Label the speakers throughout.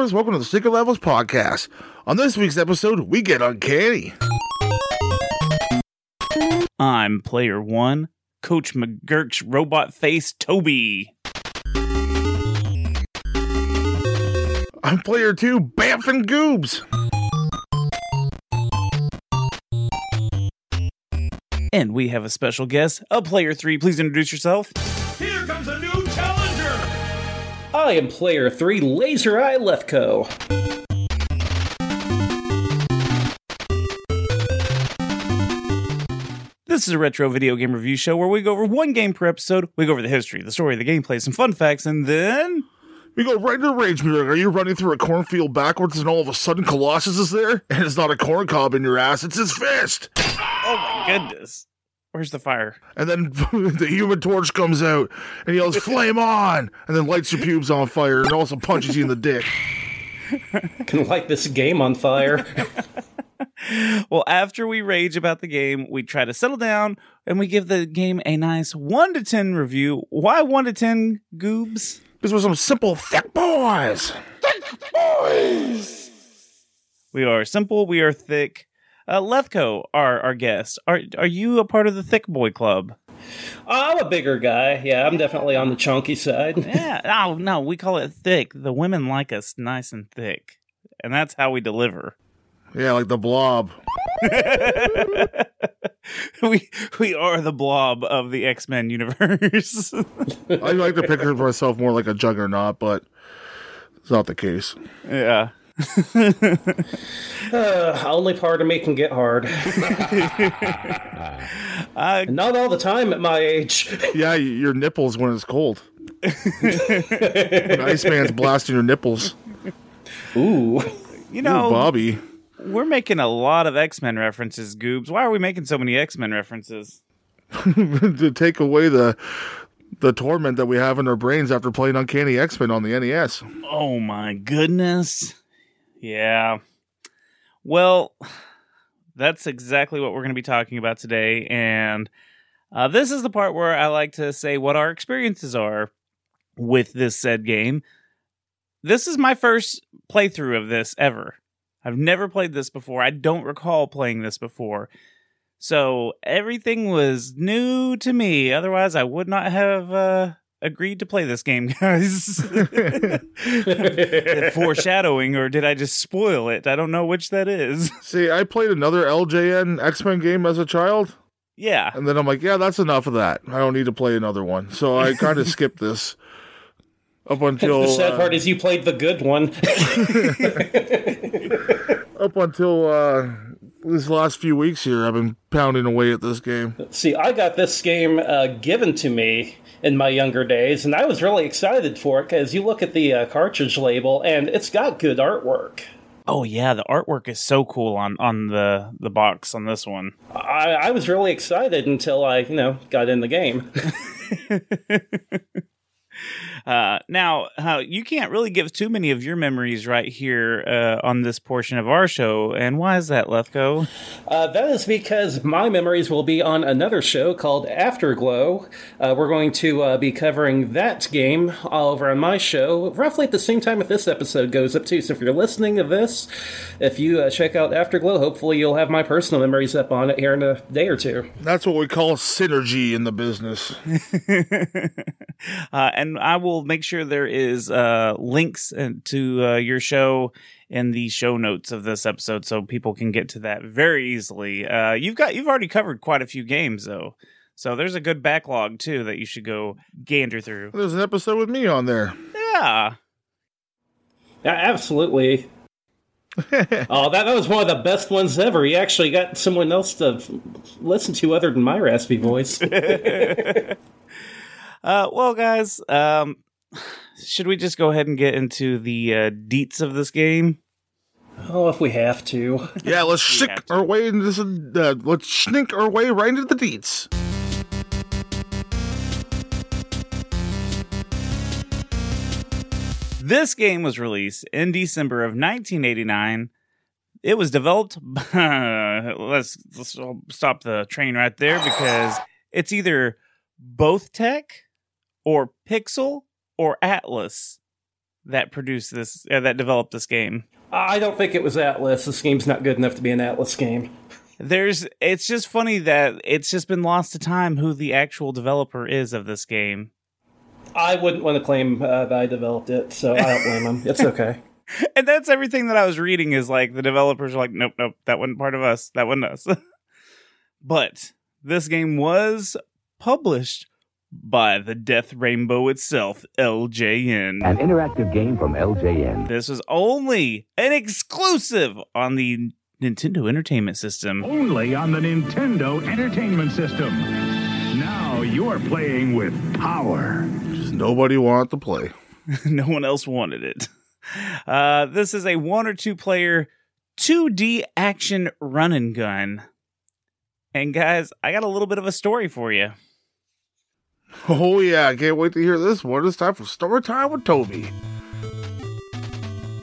Speaker 1: Hey there, gamers. Welcome to the Secret Levels podcast. On this week's episode, we get uncanny.
Speaker 2: I'm player one, Coach McGuirk's robot face, Toby.
Speaker 1: I'm player two, Bamf and Goobz.
Speaker 2: And we have a special guest, a player three. Please introduce yourself.
Speaker 3: Here comes a new challenger.
Speaker 4: I am player 3 Laser Eye Leathco.
Speaker 2: This is a retro video game review show where we go over one game per episode. We go over the history, the story, the gameplay, some fun facts, and then
Speaker 1: We go right into range music. Are you running through a cornfield backwards and all of a sudden Colossus is there? And it's not a corn cob in your ass, it's his fist.
Speaker 2: oh my goodness, where's the fire?
Speaker 1: And then the human torch comes out and yells, Flame on! And then lights your pubes on fire and also punches you in the dick.
Speaker 4: Can light this game on fire.
Speaker 2: Well, after we rage about the game, we try to settle down and we give the game a nice one to ten review. Why one to ten, Goobz?
Speaker 1: Because we're some simple thick boys. thick boys.
Speaker 2: We are simple. We are thick. Uh, Leathco, our our guest, are are you a part of the Thick Boy Club?
Speaker 4: I'm a bigger guy. Yeah, I'm definitely on the chunky side.
Speaker 2: Yeah. Oh no, we call it thick. The women like us nice and thick, and that's how we deliver.
Speaker 1: Yeah, like the blob.
Speaker 2: we we are the blob of the X Men universe.
Speaker 1: I like to picture myself more like a juggernaut, but it's not the case.
Speaker 2: yeah.
Speaker 4: Uh, only part of me can get hard.
Speaker 2: Uh,
Speaker 4: Not all the time at my age.
Speaker 1: Yeah, your nipples when it's cold. Ice man's blasting your nipples.
Speaker 4: Ooh.
Speaker 2: you
Speaker 1: Ooh,
Speaker 2: know,
Speaker 1: Bobby.
Speaker 2: we're making a lot of X Men references, Goobz. Why are we making so many X Men references?
Speaker 1: to take away the the torment that we have in our brains after playing Uncanny X Men on the NES.
Speaker 2: Oh my goodness. Yeah. Well, that's exactly what we're going to be talking about today. And uh, this is the part where I like to say what our experiences are with this said game. This is my first playthrough of this ever. I've never played this before. I don't recall playing this before. So everything was new to me. Otherwise, I would not have uh, agreed to play this game, guys. foreshadowing, or did I just spoil it? I don't know which that is.
Speaker 1: See, I played another LJN X Men game as a child,
Speaker 2: Yeah.
Speaker 1: and then I'm like, yeah, that's enough of that. I don't need to play another one. So I kind of skipped this up until
Speaker 4: the sad
Speaker 1: uh,
Speaker 4: part is you played the good one.
Speaker 1: up until uh, these last few weeks here. I've been pounding away at this game.
Speaker 4: See, I got this game uh, given to me in my younger days, and I was really excited for it because you look at the uh, cartridge label and it's got good artwork.
Speaker 2: Oh yeah, the artwork is so cool on on the the box on this one.
Speaker 4: I, I was really excited until I, you know, got in the game.
Speaker 2: Uh, now, uh, you can't really give too many of your memories right here uh, on this portion of our show. And why is that, Leathco?
Speaker 4: Uh, that is because my memories will be on another show called Afterglow. Uh, we're going to uh, be covering that game all over on my show, roughly at the same time that this episode goes up, too. So if you're listening to this, if you uh, check out Afterglow, hopefully you'll have my personal memories up on it here in a day or two.
Speaker 1: That's what we call synergy in the business.
Speaker 2: uh, and I will make sure there is uh, links uh, to uh, your show in the show notes of this episode, so people can get to that very easily. Uh, you've got you've already covered quite a few games though, so there's a good backlog too that you should go gander through.
Speaker 1: There's an episode with me on there.
Speaker 2: Yeah,
Speaker 4: Yeah, absolutely. oh, that, that was one of the best ones ever. You actually got someone else to listen to other than my raspy voice.
Speaker 2: uh, well, guys, um, should we just go ahead and get into the uh, deets of this game?
Speaker 4: oh, if we have to.
Speaker 1: Yeah, let's
Speaker 2: We
Speaker 1: sneak our way into this. Uh, let's sneak our way right into the deets.
Speaker 2: This game was released in December of 1989. It was developed. let's, let's stop the train right there because it's either Bothtec or Pixel or Atlus that produced this, uh, that developed this game.
Speaker 4: I don't think it was Atlus. This game's not good enough to be an Atlus game.
Speaker 2: There's, it's just funny that it's just been lost to time who the actual developer is of this game.
Speaker 4: I wouldn't want to claim uh, that I developed it, so I don't blame him. It's okay.
Speaker 2: and that's everything that I was reading is like the developers are like, nope, nope, that wasn't part of us. That wasn't us. but this game was published by the Death Rainbow itself, LJN.
Speaker 5: An interactive game from LJN.
Speaker 2: This was only an exclusive on the Nintendo Entertainment System.
Speaker 6: Only on the Nintendo Entertainment System. Now you're playing with power.
Speaker 1: Just nobody wanted to play.
Speaker 2: no one else wanted it. Uh, this is a one or two player 2D action run and gun. And guys, I got a little bit of a story for you.
Speaker 1: Oh yeah, I can't wait to hear this one. It's time for story time with Toby.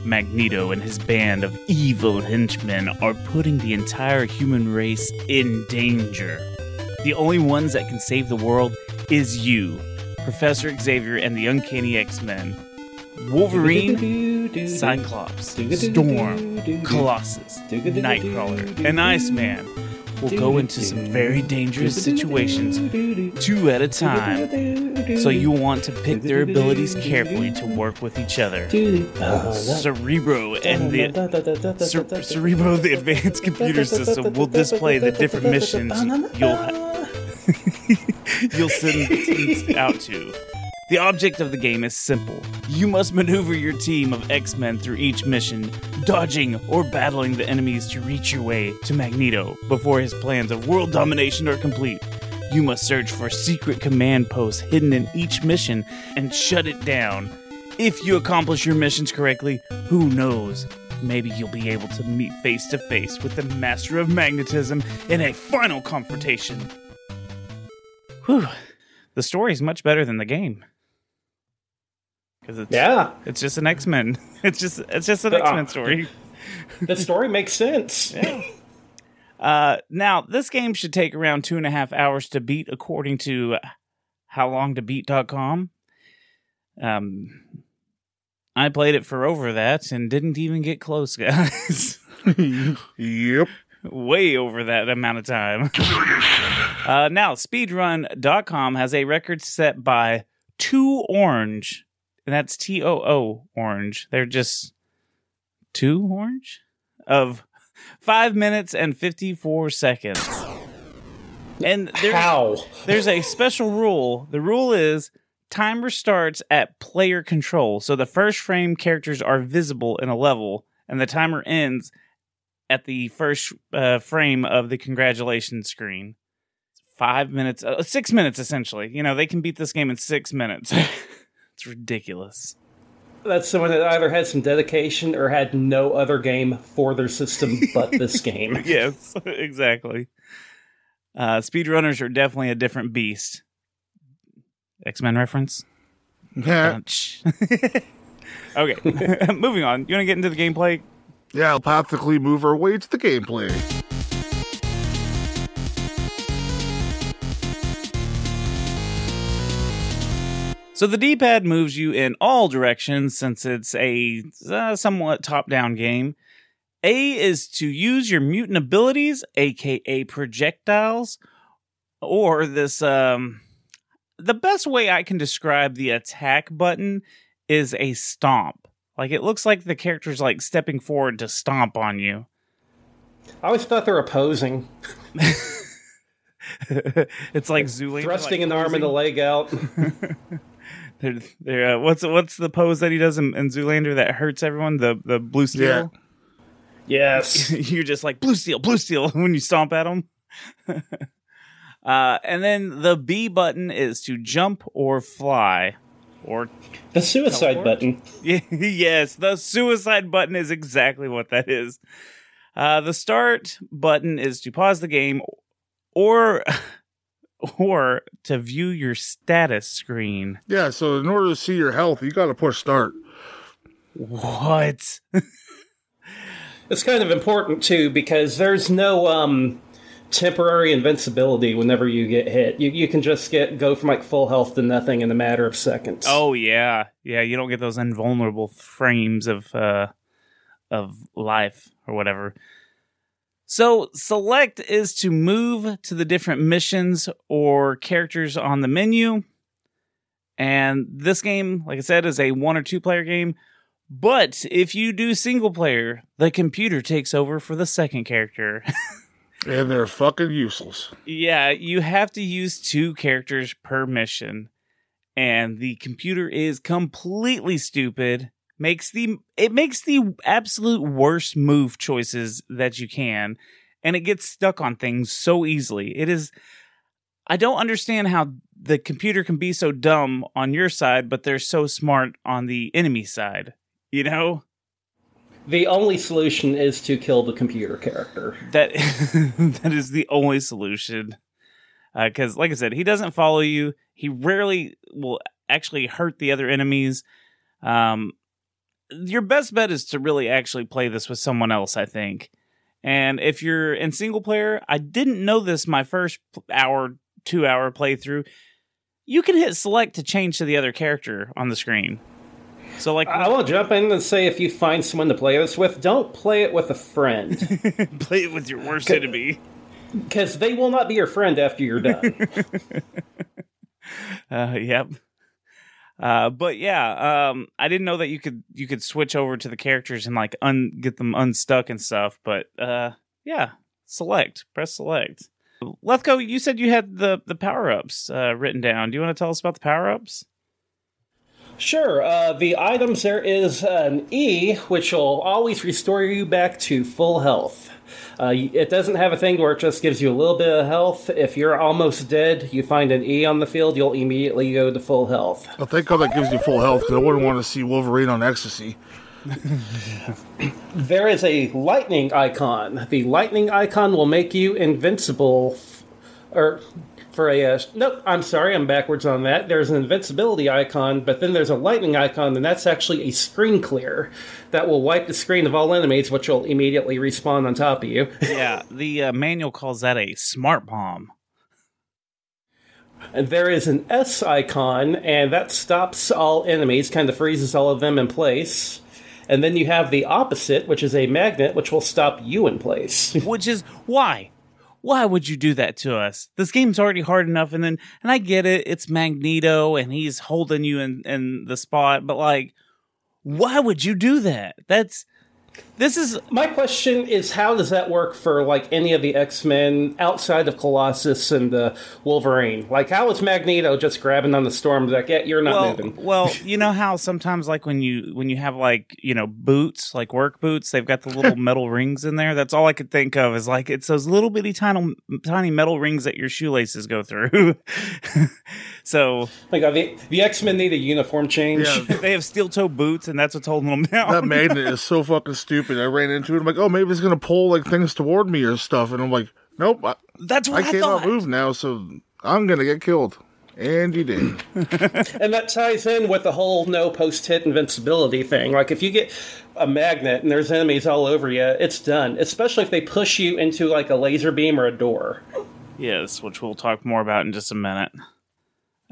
Speaker 2: Magneto and his band of evil henchmen are putting the entire human race in danger. The only ones that can save the world is you, Professor Xavier and the Uncanny X-Men. Wolverine, Cyclops, Storm, Colossus, Nightcrawler, and Iceman will go into some very dangerous situations two at a time. So you want to pick their abilities carefully to work with each other. Cerebro and the Cer- Cerebro, the advanced computer system, will display the different missions you'll ha- you'll send teams out to. The object of the game is simple. You must maneuver your team of X-Men through each mission, dodging or battling the enemies to reach your way to Magneto before his plans of world domination are complete. You must search for secret command posts hidden in each mission and shut it down. If you accomplish your missions correctly, who knows? Maybe you'll be able to meet face to face with the Master of Magnetism in a final confrontation. Whew. The story's much better than the game. Because it's
Speaker 4: Yeah,
Speaker 2: it's just an X Men. It's just it's just an
Speaker 4: uh,
Speaker 2: X Men story.
Speaker 4: the story makes sense.
Speaker 2: Uh, now this game should take around two and a half hours to beat, according to HowLongToBeat.com. Um, I played it for over that and didn't even get close, guys.
Speaker 1: Yep.
Speaker 2: Way over that amount of time. uh, now, speedrun.com has a record set by two orange, and that's T O O orange. They're just two orange of five minutes and 54 seconds. And there's,
Speaker 4: How?
Speaker 2: there's a special rule. The rule is timer starts at player control. So the first frame characters are visible in a level, and the timer ends at the first uh, frame of the congratulations screen. Five minutes, uh, six minutes essentially. You know, they can beat this game in six minutes. it's ridiculous.
Speaker 4: That's someone that either had some dedication or had no other game for their system but this game.
Speaker 2: yes, exactly. Uh, speedrunners are definitely a different beast. X Men reference?
Speaker 1: Yeah,
Speaker 2: okay, moving on. You want to get into the gameplay?
Speaker 1: yeah, telepathically move our way to the gameplay.
Speaker 2: So the D-pad moves you in all directions since it's a uh, somewhat top-down game. A is to use your mutant abilities, aka projectiles, or this um the best way I can describe the attack button is a stomp. Like it looks like the character's like stepping forward to stomp on you.
Speaker 4: I always thought they're opposing,
Speaker 2: it's like Zoolander
Speaker 4: thrusting
Speaker 2: like,
Speaker 4: an arm and a leg out.
Speaker 2: They're, they're, uh, what's what's the pose that he does in, in Zoolander that hurts everyone? The the blue steel.
Speaker 4: yes.
Speaker 2: You're just like blue steel, blue steel when you stomp at them. uh, and then the B button is to jump or fly, or
Speaker 4: The suicide
Speaker 2: Teleport?
Speaker 4: button.
Speaker 2: yes, the suicide button is exactly what that is. Uh, the start button is to pause the game, or or to view your status screen.
Speaker 1: Yeah, so in order to see your health, you got to push start.
Speaker 2: What?
Speaker 4: It's kind of important too because there's no um, temporary invincibility whenever you get hit. You you can just get go from like full health to nothing in a matter of seconds.
Speaker 2: Oh yeah, yeah. You don't get those invulnerable frames of uh, of life or whatever. So select is to move to the different missions or characters on the menu. And this game, like I said, is a one or two player game. But if you do single player, the computer takes over for the second character.
Speaker 1: And they're fucking useless.
Speaker 2: Yeah, you have to use two characters per mission. And the computer is completely stupid. Makes the it makes the absolute worst move choices that you can and it gets stuck on things so easily. It is I don't understand how the computer can be so dumb on your side but they're so smart on the enemy side. You know?
Speaker 4: The only solution is to kill the computer character.
Speaker 2: that that is the only solution because like i said he doesn't follow you he rarely will actually hurt the other enemies um your best bet is to really actually play this with someone else i think. And if you're in single player i didn't know this my first hour two hour playthrough. You can hit select to change to the other character on the screen. So like
Speaker 4: I will jump in and say if you find someone to play this with, don't play it with a friend.
Speaker 2: Play it with your worst enemy.
Speaker 4: because they will not be your friend after you're done.
Speaker 2: Uh, yep. Uh, but yeah, um, I didn't know that you could you could switch over to the characters and like un get them unstuck and stuff. But uh, yeah, select, press select. Leathco, you said you had the the power ups uh, written down. Do you want to tell us about the power ups?
Speaker 4: Sure. Uh, the items there is an E, which will always restore you back to full health. Uh, it doesn't have a thing where it just gives you a little bit of health. If you're almost dead, you find an E on the field, you'll immediately go to full health.
Speaker 1: Well, thank God that gives you full health because I wouldn't want to see Wolverine on ecstasy.
Speaker 4: There is a lightning icon. The lightning icon will make you invincible, f- or for a uh, nope. I'm sorry, I'm backwards on that. There's an invincibility icon, but then there's a lightning icon, and that's actually a screen clear that will wipe the screen of all enemies, which will immediately respawn on top of you.
Speaker 2: yeah, the uh, manual calls that a smart bomb.
Speaker 4: And there is an S icon, and that stops all enemies, kind of freezes all of them in place. And then you have the opposite, which is a magnet, which will stop you in place.
Speaker 2: Which is why. Why would you do that to us? This game's already hard enough, and then and I get it, it's Magneto and he's holding you in, in the spot, but like why would you do that? That's this is
Speaker 4: My question is, how does that work for like any of the X Men outside of Colossus and the Wolverine? Like, how is Magneto just grabbing on the storm? Like, yeah, you're not
Speaker 2: well,
Speaker 4: moving.
Speaker 2: well, you know how sometimes like when you when you have like you know boots like work boots, they've got the little metal rings in there. That's all I could think of is like it's those little bitty tiny tiny metal rings that your shoelaces go through. so
Speaker 4: Oh my God, the, the X Men need a uniform change.
Speaker 1: Yeah,
Speaker 2: they have steel toe boots, and that's what's holding them down.
Speaker 1: that magnet is so fucking stupid. I ran into it. I'm like, oh, maybe it's gonna pull like things toward me or stuff, and I'm like, nope, I,
Speaker 2: that's
Speaker 1: I
Speaker 2: what I,
Speaker 1: cannot
Speaker 2: thought.
Speaker 1: move now, so I'm gonna get killed. And you did.
Speaker 4: And that ties in with the whole no post hit invincibility thing. Like, if you get a magnet and there's enemies all over you, it's done. Especially if they push you into like a laser beam or a door.
Speaker 2: Yes, which we'll talk more about in just a minute.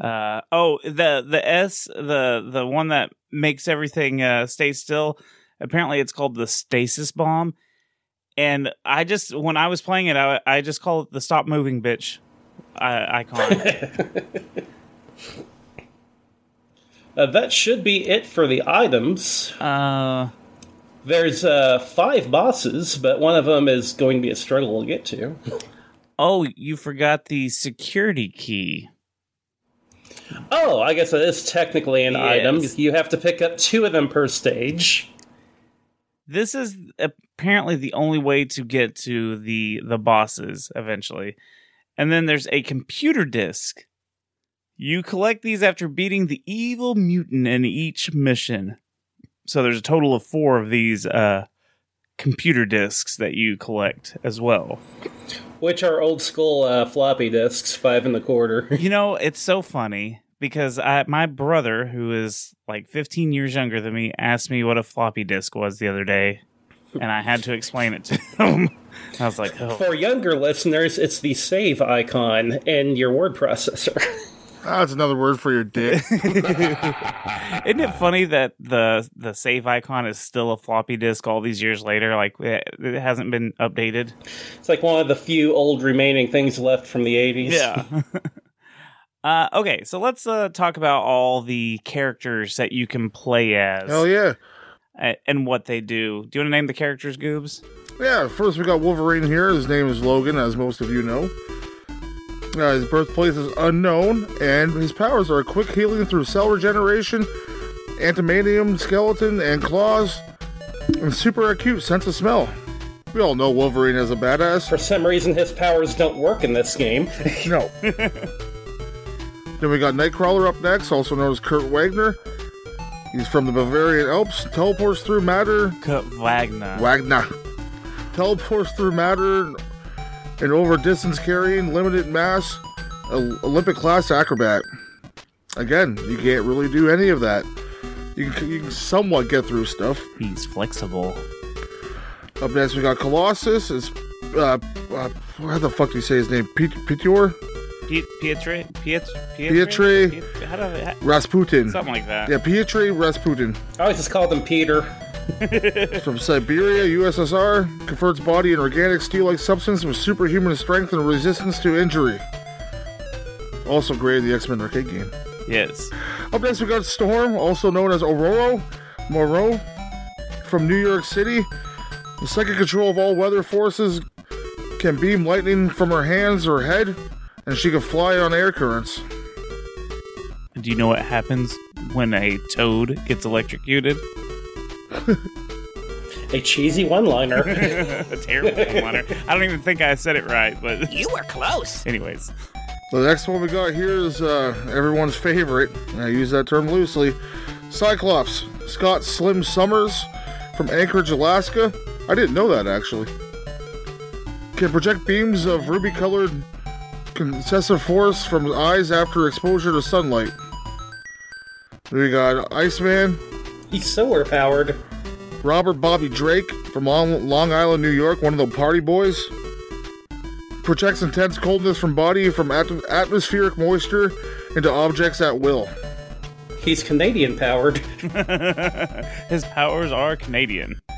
Speaker 2: Uh, oh, the the S, the the one that makes everything uh, stay still. Apparently, it's called the stasis bomb. And I just when I was playing it, I, I just call it the stop moving bitch icon.
Speaker 4: Uh, that should be it for the items.
Speaker 2: uh,
Speaker 4: There's uh, five bosses, but one of them is going to be a struggle to get to.
Speaker 2: oh, you forgot the security key.
Speaker 4: Oh, I guess it is technically an
Speaker 2: Yes.
Speaker 4: item. You have to pick up two of them per stage.
Speaker 2: This is apparently the only way to get to the the bosses eventually. And then there's a computer disk. You collect these after beating the evil mutant in each mission. So there's a total of 4 of these uh computer disks that you collect as well.
Speaker 4: Which are old school uh, floppy disks, five and the quarter.
Speaker 2: You know, it's so funny because I, my brother, who is like 15 years younger than me, asked me what a floppy disk was the other day, and I had to explain it to him. I was like, oh.
Speaker 4: For younger listeners, it's the save icon in your word processor.
Speaker 1: Ah, that's another word for your dick.
Speaker 2: Isn't it funny that the the save icon is still a floppy disk all these years later? Like it, it hasn't been updated.
Speaker 4: it's like one of the few old remaining things left from the 80s.
Speaker 2: Yeah. Uh, okay, so let's uh, talk about all the characters that you can play as
Speaker 1: Hell yeah.
Speaker 2: a- and what they do. Do you want to name the characters, Goobz?
Speaker 1: Yeah, first we got Wolverine here. His name is Logan, as most of you know. Uh, his birthplace is unknown, and his powers are quick healing through cell regeneration, adamantium, skeleton, and claws, and super acute sense of smell. We all know Wolverine is a badass.
Speaker 4: For some reason, his powers don't work in this game.
Speaker 1: No. then we got Nightcrawler up next, also known as Kurt Wagner. He's from the Bavarian Alps, teleports through matter,
Speaker 2: Kurt Wagner.
Speaker 1: Wagner. Teleports through matter and over distance carrying, limited mass, Olympic class acrobat. Again, you can't really do any of that. You can, you can somewhat get through stuff.
Speaker 2: He's flexible.
Speaker 1: Up next, we got Colossus. Is uh, uh, how the fuck do you say his name? Pet- Petior?
Speaker 2: Piet- Pietri?
Speaker 1: Pietri.
Speaker 2: How do I,
Speaker 1: Rasputin.
Speaker 2: something like that.
Speaker 1: Yeah, Pietri Rasputin.
Speaker 4: I always just called him Peter.
Speaker 1: From Siberia, USSR, converts body an organic steel-like substance with superhuman strength and resistance to injury. Also great in the X-Men arcade game.
Speaker 2: Yes.
Speaker 1: Up next, we got Storm, also known as Aurora Moreau, from New York City. The second control of all weather forces can beam lightning from her hands or head, and she can fly on air currents.
Speaker 2: Do you know what happens when a toad gets electrocuted?
Speaker 4: A cheesy one liner.
Speaker 2: a terrible one-liner. I don't even think I said it right, but you were close. Anyways,
Speaker 1: The next one we got here is uh, everyone's favorite. and I use that term loosely. Cyclops, Scott Slim Summers from Anchorage, Alaska. I didn't know that actually. Can project beams of ruby colored concussive force from eyes after exposure to sunlight. We got Iceman,
Speaker 4: He's solar powered.
Speaker 1: Robert Bobby Drake from Long, Long Island, New York, one of the party boys. Projects intense coldness from body from at- atmospheric moisture into objects at will.
Speaker 4: He's Canadian powered.
Speaker 2: his powers are Canadian.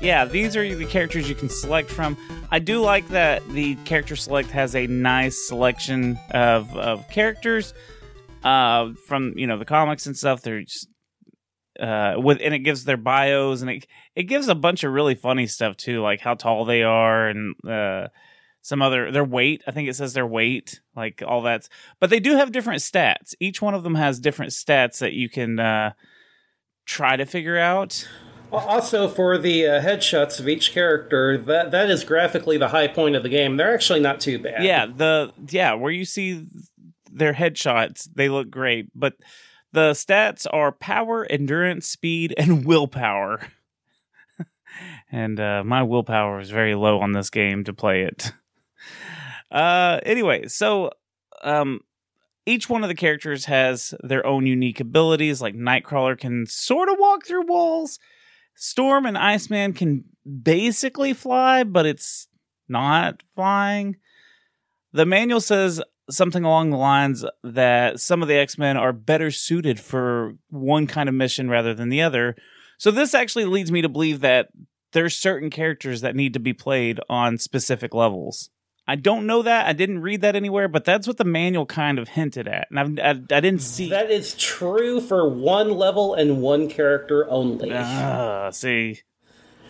Speaker 2: yeah, these are the characters you can select from. I do like that the character select has a nice selection of, of characters uh, from you know the comics and stuff. They're just uh, with and it gives their bios and it it gives a bunch of really funny stuff too, like how tall they are and uh, some other their weight. I think it says their weight, like all that. But they do have different stats. Each one of them has different stats that you can uh, try to figure out.
Speaker 4: Also, for the uh, headshots of each character, that that is graphically the high point of the game. They're actually not too bad.
Speaker 2: Yeah, the yeah where you see their headshots, they look great, but the stats are power, endurance, speed, and willpower. and uh, my willpower is very low on this game to play it. Uh, anyway, so um, each one of the characters has their own unique abilities. Like Nightcrawler can sort of walk through walls. Storm and Iceman can basically fly, but it's not flying. The manual says something along the lines that some of the X Men are better suited for one kind of mission rather than the other. So this actually leads me to believe that there's certain characters that need to be played on specific levels. I don't know that. I didn't read that anywhere, but that's what the manual kind of hinted at, and I, I, I didn't see.
Speaker 4: That is true for one level and one character only.
Speaker 2: Ah, see,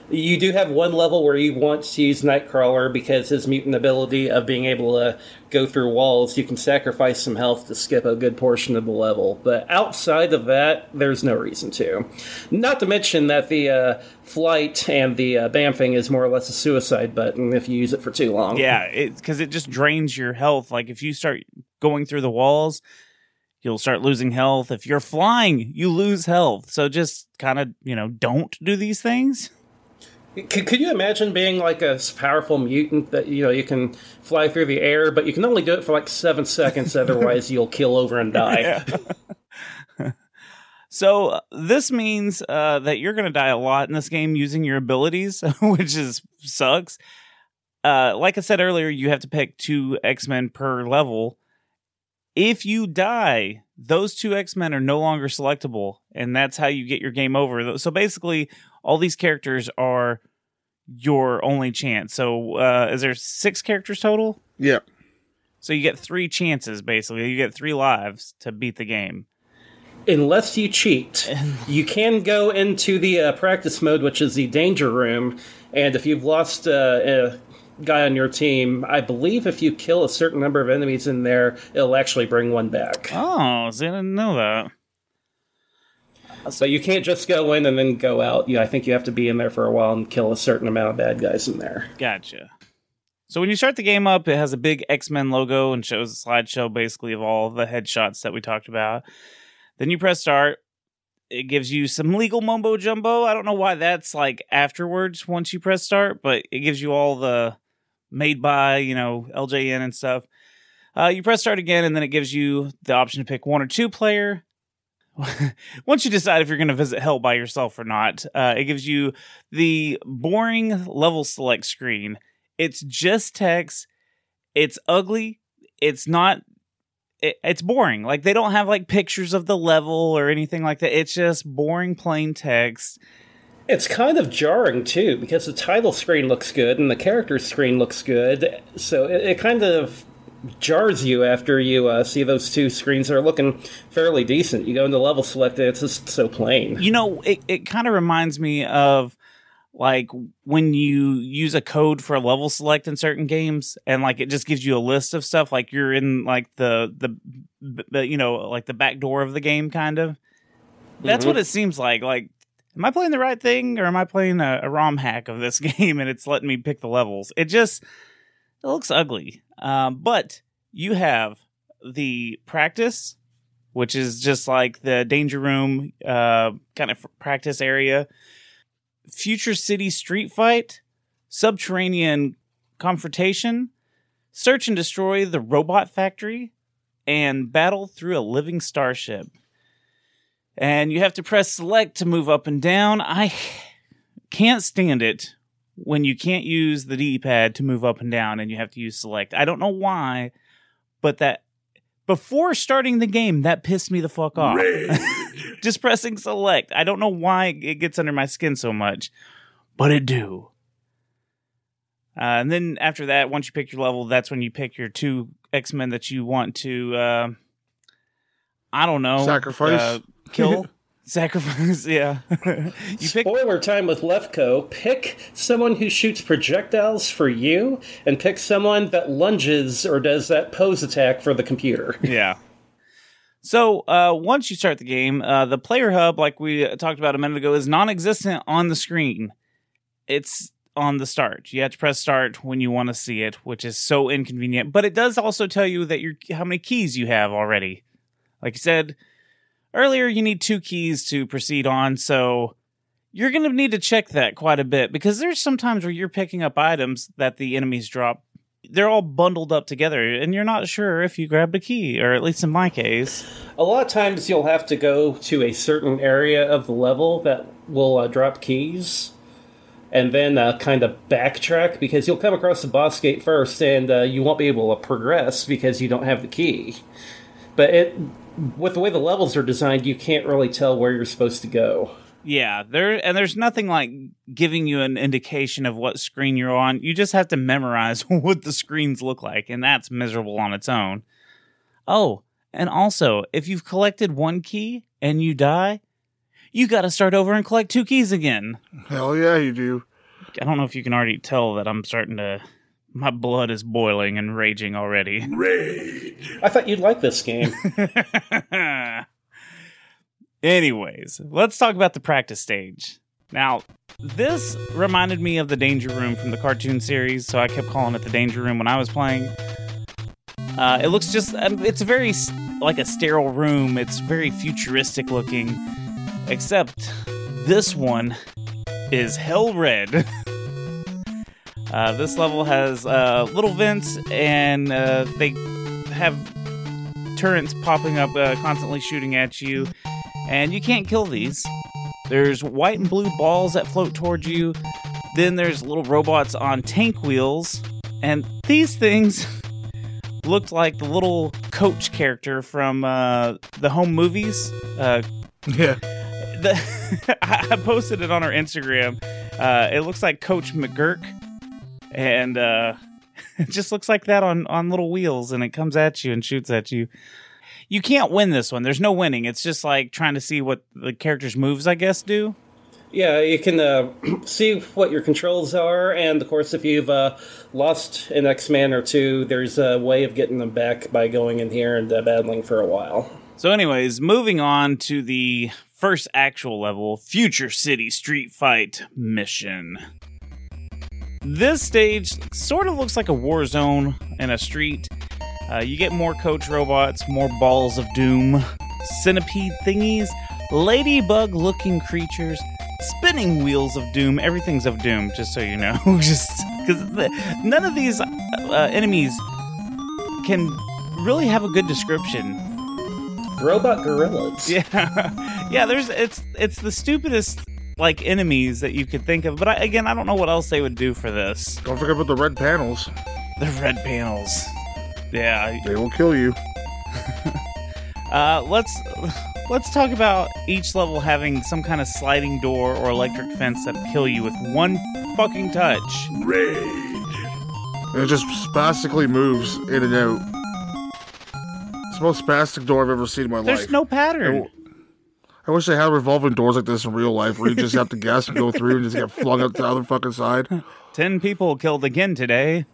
Speaker 4: You do have one level where you want to use Nightcrawler because his mutant ability of being able to go through walls, you can sacrifice some health to skip a good portion of the level. But outside of that, there's no reason to. Not to mention that the uh, flight and the uh, bamfing is more or less a suicide button if you use it for too long.
Speaker 2: yeah, because it just drains your health. Like if you start going through the walls, you'll start losing health. If you're flying, you lose health. So just kind of you know don't do these things.
Speaker 4: Could, could you imagine being like a powerful mutant that you know you can fly through the air, but you can only do it for like seven seconds, otherwise you'll kill over and die.
Speaker 2: So uh, this means uh, that you're going to die a lot in this game using your abilities, which is sucks. Uh, like I said earlier, you have to pick two X Men per level. If you die, those two X Men are no longer selectable, and that's how you get your game over. So basically, all these characters are your only chance. So uh, is there six characters total?
Speaker 1: Yeah.
Speaker 2: So you get three chances, basically. You get three lives to beat the game.
Speaker 4: Unless you cheat, you can go into the uh, practice mode, which is the danger room, and if you've lost uh, a guy on your team, I believe if you kill a certain number of enemies in there, it'll actually bring one back.
Speaker 2: Oh, see, I didn't know that.
Speaker 4: So you can't just go in and then go out. I think you have to be in there for a while and kill a certain amount of bad guys in there.
Speaker 2: Gotcha. So when you start the game up, it has a big X Men logo and shows a slideshow basically of all the headshots that we talked about. Then you press start. It gives you some legal mumbo jumbo. I don't know why that's like afterwards once you press start, but it gives you all the made by, you know, LJN and stuff. Uh, you press start again, and then it gives you the option to pick one or two player. Once you decide if you're going to visit hell by yourself or not, uh, it gives you the boring level select screen. It's just text. It's ugly. It's not. It, it's boring. Like they don't have like pictures of the level or anything like that. It's just boring, plain text.
Speaker 4: It's kind of jarring too because the title screen looks good and the character screen looks good, so it, it kind of jars you after you uh, see those two screens that are looking fairly decent. You go into level select, and it's just so plain.
Speaker 2: You know, it, it kind of reminds me of like when you use a code for a level select in certain games and like it just gives you a list of stuff like you're in like the the, the you know like the back door of the game kind of that's what it seems like like am i playing the right thing or am i playing a, a rom hack of this game and it's letting me pick the levels it just it looks ugly um, but you have the practice which is just like the danger room uh, kind of practice area Future City Street Fight, Subterranean Confrontation, Search and Destroy the Robot Factory, and Battle Through a Living Starship. And you have to press select to move up and down. I can't stand it when you can't use the D pad to move up and down and you have to use select. I don't know why, but that before starting the game, that pissed me the fuck off. Just pressing select. I don't know why it gets under my skin so much, but it do. Uh, and then after that, once you pick your level, that's when you pick your two X Men that you want to. Uh, I don't know.
Speaker 1: Sacrifice?
Speaker 2: uh, kill, sacrifice. Yeah, you pick.
Speaker 4: Spoiler time with Leathco. Pick someone who shoots projectiles for you, and pick someone that lunges or does that pose attack for the computer.
Speaker 2: Yeah. So uh, once you start the game, uh, the player hub, like we talked about a minute ago, is non-existent on the screen. It's on the start. You have to press start when you want to see it, which is so inconvenient. But it does also tell you that you how many keys you have already. Like you said earlier, you need two keys to proceed on. So you're going to need to check that quite a bit because there's some times where you're picking up items that the enemies drop they're all bundled up together, and you're not sure if you grabbed a key, or at least in my case.
Speaker 4: A lot of times you'll have to go to a certain area of the level that will uh, drop keys, and then uh, kind of backtrack because you'll come across the boss gate first, and uh, you won't be able to progress because you don't have the key. But it, with the way the levels are designed, you can't really tell where you're supposed to go.
Speaker 2: Yeah, there and there's nothing like giving you an indication of what screen you're on. You just have to memorize what the screens look like, and that's miserable on its own. Oh, and also, if you've collected one key and you die, you got to start over and collect two keys again.
Speaker 1: Hell yeah, you do.
Speaker 2: I don't know if you can already tell that I'm starting to my blood is boiling and raging already. Rage.
Speaker 4: I thought you'd like this game.
Speaker 2: Anyways, let's talk about the practice stage. Now, this reminded me of the Danger Room from the cartoon series, so I kept calling it the Danger Room when I was playing. Uh, it looks just, um, it's very like a sterile room. It's very futuristic looking, except this one is hell red. uh, this level has uh, little vents, and uh, they have turrets popping up, uh, constantly shooting at you and you can't kill these. There's white and blue balls that float towards you. Then there's little robots on tank wheels, and these things looked like the little coach character from uh, the home movies. Uh,
Speaker 1: Yeah.
Speaker 2: the I I posted it on our Instagram. Uh, it looks like Coach McGuirk, and uh, it just looks like that on on little wheels, and it comes at you and shoots at you. You can't win this one. There's no winning. It's just like trying to see what the character's moves, I guess, do.
Speaker 4: Yeah, you can uh, see what your controls are, and of course, if you've uh, lost an X Man or two, there's a way of getting them back by going in here and uh, battling for a while.
Speaker 2: So, anyways, moving on to the first actual level Future City Street Fight mission. This stage sort of looks like a war zone in a street. Uh, you get more coach robots, more balls of doom, centipede thingies, ladybug looking creatures, spinning wheels of doom. Everything's of doom, just so you know. just because none of these uh, enemies can really have a good description.
Speaker 4: Robot gorillas.
Speaker 2: Yeah, yeah. There's it's it's the stupidest like enemies that you could think of. But I, again, I don't know what else they would do for this.
Speaker 1: Don't forget about the red panels.
Speaker 2: The red panels. Yeah.
Speaker 1: They will kill you.
Speaker 2: Uh, let's let's talk about each level having some kind of sliding door or electric fence that kill you with one fucking touch.
Speaker 1: And it just spastically moves in and out. It's the most spastic door I've ever seen in my
Speaker 2: There's
Speaker 1: life.
Speaker 2: There's no pattern.
Speaker 1: I wish they had revolving doors like this in real life where you just have to guess and go through and just get flung out the other fucking side.
Speaker 2: Ten people killed again today.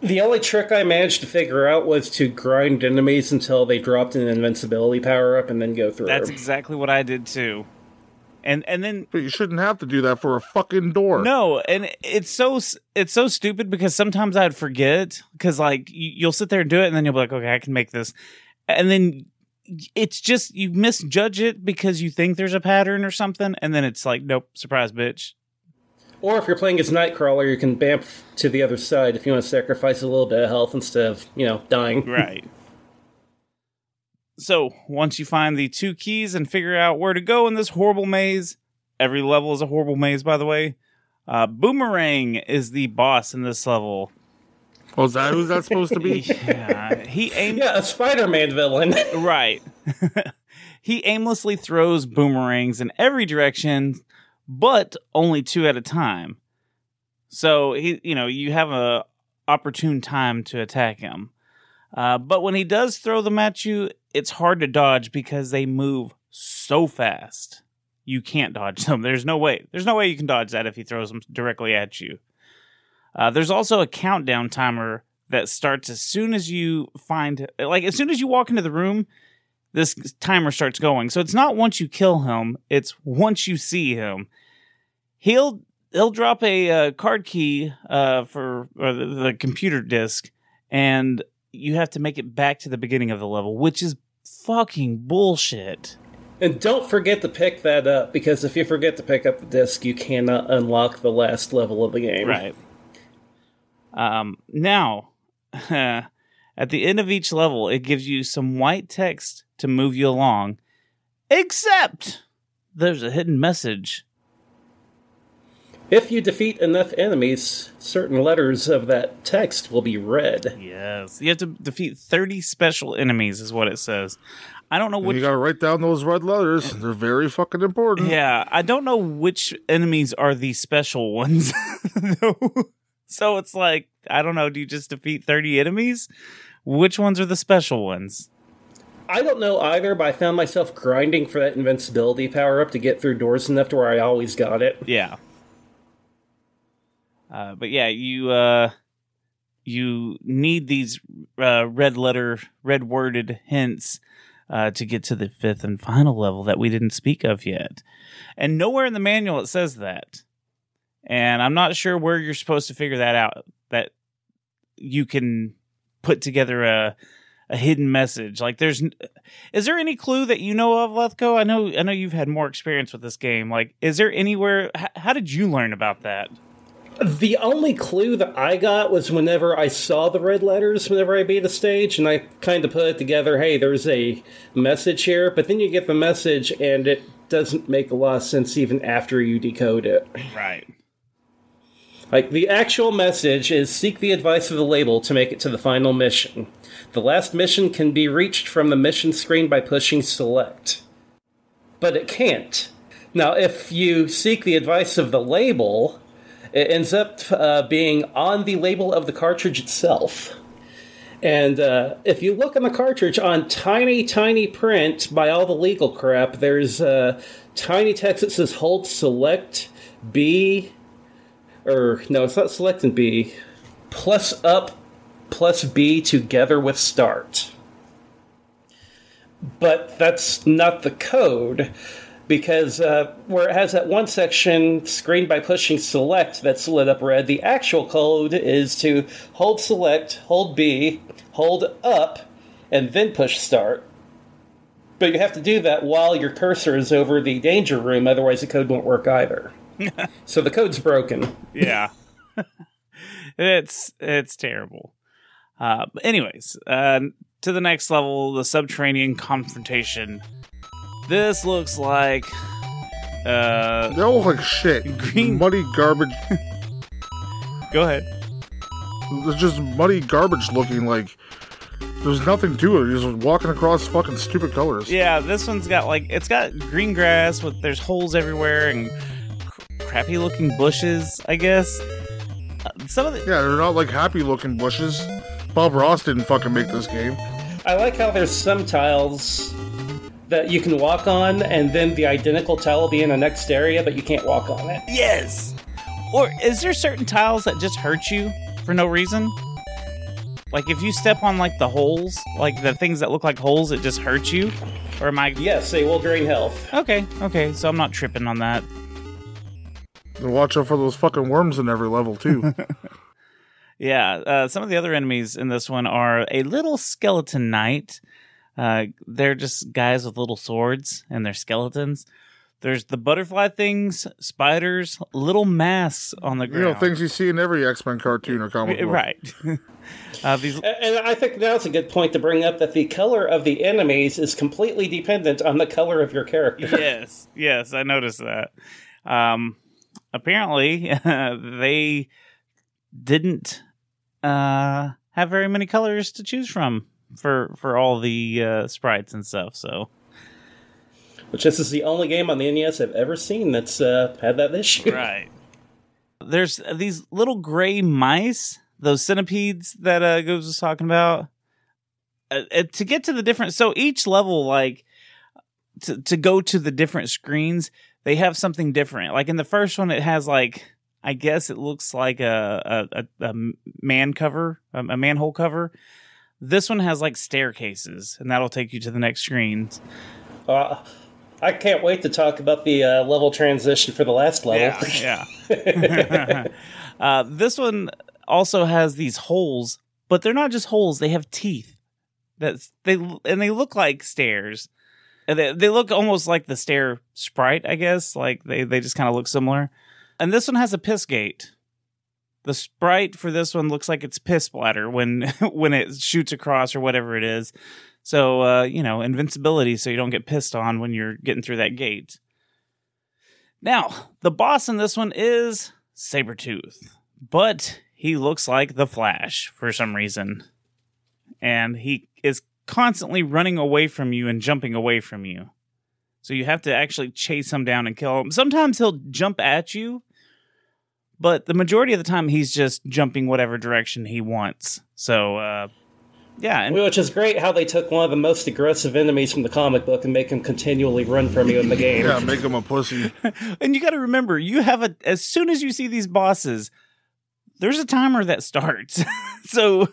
Speaker 4: The only trick I managed to figure out was to grind enemies until they dropped an invincibility power up and then go through.
Speaker 2: That's exactly what I did too. And and then
Speaker 1: But you shouldn't have to do that for a fucking door.
Speaker 2: No, and it's so it's so stupid because sometimes I'd forget because like you'll sit there and do it, and then you'll be like, okay, I can make this, and then it's just you misjudge it because you think there's a pattern or something, and then it's like, nope, surprise, bitch.
Speaker 4: Or if you're playing as Nightcrawler, you can bamf to the other side if you want to sacrifice a little bit of health instead of, you know, dying.
Speaker 2: Right. so once you find the two keys and figure out where to go in this horrible maze, every level is a horrible maze, by the way. Uh, Boomerang is the boss in this level.
Speaker 1: Oh, is that who's that supposed to be?
Speaker 2: Yeah, he aims
Speaker 4: Yeah, a Spider-Man villain.
Speaker 2: Right. he aimlessly throws boomerangs in every direction, but only two at a time. So he, you know, you have a opportune time to attack him. Uh, but when he does throw them at you, it's hard to dodge because they move so fast. You can't dodge them. There's no way. There's no way you can dodge that if he throws them directly at you. Uh, there's also a countdown timer that starts as soon as you find, like, as soon as you walk into the room, this timer starts going. So it's not once you kill him; it's once you see him. He'll he'll drop a uh, card key uh, for or the, the computer disk, and you have to make it back to the beginning of the level, which is fucking bullshit.
Speaker 4: and don't forget to pick that up, because if you forget to pick up the disc, you cannot unlock the last level of the game.
Speaker 2: Right. Um, now, at the end of each level, it gives you some white text to move you along, except there's a hidden message.
Speaker 4: If you defeat enough enemies, certain letters of that text will be read.
Speaker 2: Yes. You have to defeat 30 special enemies, is what it says. I don't know
Speaker 1: And
Speaker 2: which.
Speaker 1: you gotta write down those red letters. They're very fucking important.
Speaker 2: Yeah, I don't know which enemies are the special ones. so it's like, I don't know. Do you just defeat 30 enemies? Which ones are the special ones?
Speaker 4: I don't know either, but I found myself grinding for that invincibility power up to get through doors enough to where I always got it.
Speaker 2: Yeah. Uh, but yeah, you uh, you need these uh, red letter, red worded hints uh, to get to the fifth and final level that we didn't speak of yet. And nowhere in the manual it says that. And I'm not sure where you're supposed to figure that out. That you can put together a a hidden message. Like, there's is there any clue that you know of, Leathco? I know I know you've had more experience with this game. Like, is there anywhere? H- how did you learn about that?
Speaker 4: The only clue that I got was whenever I saw the red letters whenever I beat a stage, and I kind of put it together hey, there's a message here, but then you get the message and it doesn't make a lot of sense even after you decode it.
Speaker 2: Right.
Speaker 4: Like, the actual message is seek the advice of the label to make it to the final mission. The last mission can be reached from the mission screen by pushing select. But it can't. Now, if you seek the advice of the label, it ends up uh, being on the label of the cartridge itself. And uh, if you look on the cartridge on tiny, tiny print by all the legal crap, there's uh, tiny text that says hold select B or no, it's not select and B. Plus up plus B together with start. But that's not the code because uh, where it has that one section screened by pushing select that's lit up red, the actual code is to hold select, hold B, hold up, and then push start. But you have to do that while your cursor is over the danger room, otherwise, the code won't work either. so the code's broken.
Speaker 2: Yeah. it's it's terrible. Uh, but anyways, uh, to the next level, the subterranean confrontation. This looks like uh,
Speaker 1: They all look like shit.
Speaker 2: Green-
Speaker 1: Muddy garbage.
Speaker 2: go ahead.
Speaker 1: It's just muddy garbage looking like. There's nothing to it. You're just walking across fucking stupid colors.
Speaker 2: Yeah, this one's got like it's got green grass with there's holes everywhere and cr- crappy looking bushes. I guess uh, some of the
Speaker 1: Yeah, they're not like happy looking bushes. Bob Ross didn't fucking make this game.
Speaker 4: I like how there's some tiles that you can walk on, and then the identical tile will be in the next area, but you can't walk on it.
Speaker 2: yes. Or is there certain tiles that just hurt you for no reason? Like if you step on like the holes, like the things that look like holes, it just hurts you. Or am I
Speaker 4: Yes, they will drain health.
Speaker 2: okay? Okay, so I'm not tripping on that.
Speaker 1: And watch out for those fucking worms in every level too.
Speaker 2: Yeah, uh, some of the other enemies in this one are a little skeleton knight. Uh, they're just guys with little swords and they're skeletons. There's the butterfly things, spiders, little masks on the ground.
Speaker 1: you know, things you see in every X Men cartoon or comic book.
Speaker 2: right. uh, these
Speaker 4: And I think now's a good point to bring up that the color of the enemies is completely dependent on the color of your character.
Speaker 2: yes, yes, I noticed that. Um, apparently, they didn't uh, have very many colors to choose from for for all the uh, sprites and stuff. So
Speaker 4: Which this is the only game on the NES I've ever seen that's uh, had that issue.
Speaker 2: right, there's these little gray mice, those centipedes that uh, Goose was talking about. Uh, uh, to get to the different, so each level, like to to go to the different screens, they have something different. Like in the first one, it has like I guess it looks like a a, a, a man cover, a, a manhole cover. This one has like staircases, and that'll take you to the next screens.
Speaker 4: Uh, I can't wait to talk about the uh, level transition for the last level.
Speaker 2: Yeah, yeah. uh, this one also has these holes, but they're not just holes; they have teeth. That's they and they look like stairs. They, they look almost like the stair sprite, I guess. Like they they just kind of look similar. And this one has a piss gate. The sprite for this one looks like it's piss splatter when when it shoots across or whatever it is. So uh, you know, invincibility so you don't get pissed on when you're getting through that gate. Now, the boss in this one is Sabretooth, but he looks like the Flash for some reason. And he is constantly running away from you and jumping away from you. So you have to actually chase him down and kill him. Sometimes he'll jump at you, but the majority of the time he's just jumping whatever direction he wants. So uh yeah, and
Speaker 4: Which is great how they took one of the most aggressive enemies from the comic book and make him continually run from you in the game.
Speaker 1: Yeah, make him a pussy.
Speaker 2: and you got to remember, you have a as soon as you see these bosses, there's a timer that starts. so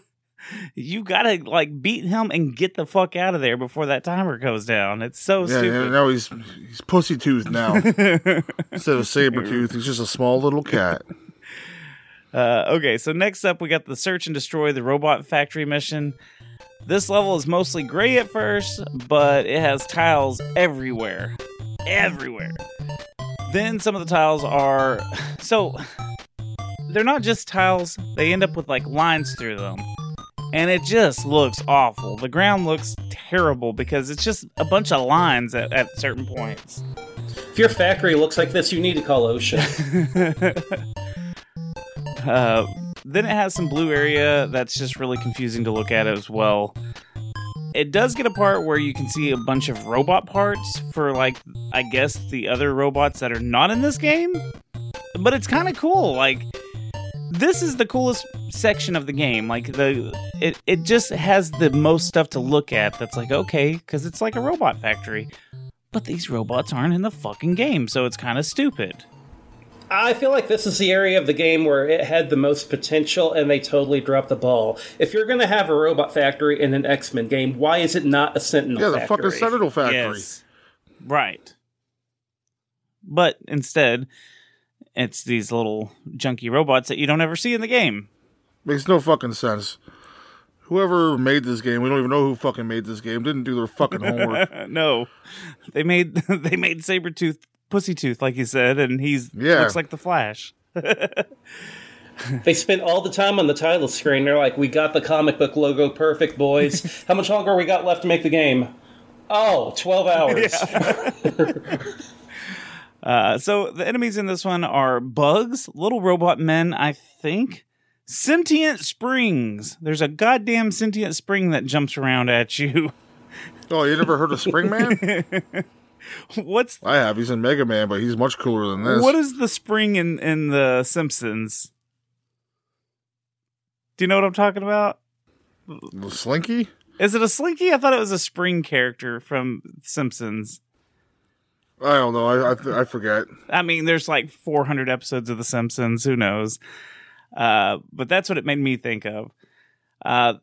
Speaker 2: you got to like beat him and get the fuck out of there before that timer goes down. It's so
Speaker 1: Yeah, yeah,
Speaker 2: stupid.
Speaker 1: now he's he's pussy tooth now instead of saber tooth. He's just a small little cat.
Speaker 2: Uh, okay, so next up we got the search and destroy the robot factory mission. This level is mostly gray at first, but it has tiles everywhere. Everywhere. Then some of the tiles are so they're not just tiles, they end up with like lines through them. And it just looks awful. The ground looks terrible because it's just a bunch of lines at, at certain points.
Speaker 4: If your factory looks like this, you need to call OSHA.
Speaker 2: Uh, then it has some blue area that's just really confusing to look at as well. It does get a part where you can see a bunch of robot parts for, like, I guess the other robots that are not in this game. But it's kind of cool. Like, this is the coolest section of the game. Like, the it, it just has the most stuff to look at that's like, okay, because it's like a robot factory. But these robots aren't in the fucking game, so it's kind of stupid.
Speaker 4: I feel like this is the area of the game where it had the most potential and they totally dropped the ball. If you're going to have a robot factory in an X Men game, why is it not a Sentinel
Speaker 1: Yeah, the
Speaker 4: factory?
Speaker 1: fucking Sentinel factory.
Speaker 2: Yes. Right. But instead, it's these little junky robots that you don't ever see in the game.
Speaker 1: Makes no fucking sense. Whoever made this game, we don't even know who fucking made this game, didn't do their fucking homework.
Speaker 2: No. They made they made Sabretooth Pussytooth, like you said, and he's
Speaker 1: Yeah.
Speaker 2: looks like the Flash.
Speaker 4: They spent all the time on the title screen. They're like, "We got the comic book logo perfect, boys. How much longer we got left to make the game?" Oh, 12 hours.
Speaker 2: Uh, so the enemies in this one are bugs, little robot men, I think, sentient springs. There's a goddamn sentient spring that jumps around at you.
Speaker 1: oh, you never heard of Spring Man?
Speaker 2: What's
Speaker 1: I have. He's in Mega Man, but he's much cooler than this.
Speaker 2: What is the spring in in the Simpsons? Do you know what I'm talking about?
Speaker 1: The Slinky?
Speaker 2: Is it a Slinky? I thought it was a spring character from Simpsons.
Speaker 1: I don't know. I I, I forget.
Speaker 2: I mean, there's like 400 episodes of The Simpsons. Who knows? Uh, but that's what it made me think of. Uh,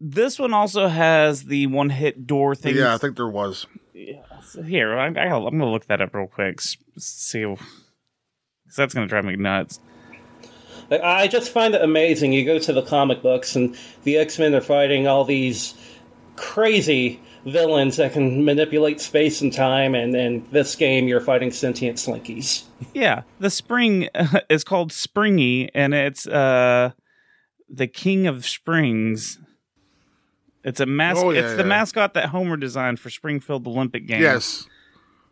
Speaker 2: this one also has the one hit door thing.
Speaker 1: Yeah, I think there was.
Speaker 2: Yeah, here, I, I, I'm going to look that up real quick. See, because that's going to drive me nuts.
Speaker 4: I just find it amazing. You go to the comic books, and the X Men are fighting all these crazy villains that can manipulate space and time, and in this game, you're fighting sentient slinkies.
Speaker 2: Yeah, the spring uh, is called Springy, and it's uh the King of Springs. It's a mas-
Speaker 1: Oh, yeah,
Speaker 2: It's the mascot that Homer designed for Springfield Olympic Games.
Speaker 1: Yes.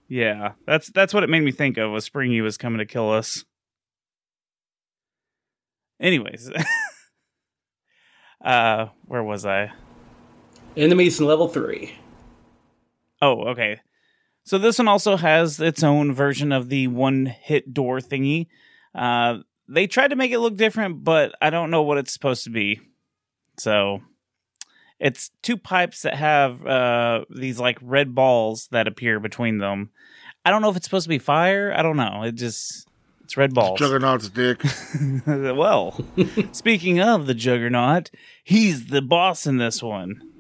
Speaker 2: Yeah, that's that's what it made me think of. Was Springy was coming to kill us. Anyways, uh, where was I?
Speaker 4: Enemies in level three.
Speaker 2: Oh, okay. So this one also has its own version of the one hit door thingy. Uh, they tried to make it look different, but I don't know what it's supposed to be. So it's two pipes that have uh, these like red balls that appear between them. I don't know if it's supposed to be fire. I don't know. It just it's red balls.
Speaker 1: Juggernaut's dick.
Speaker 2: well, speaking of the Juggernaut, he's the boss in this one.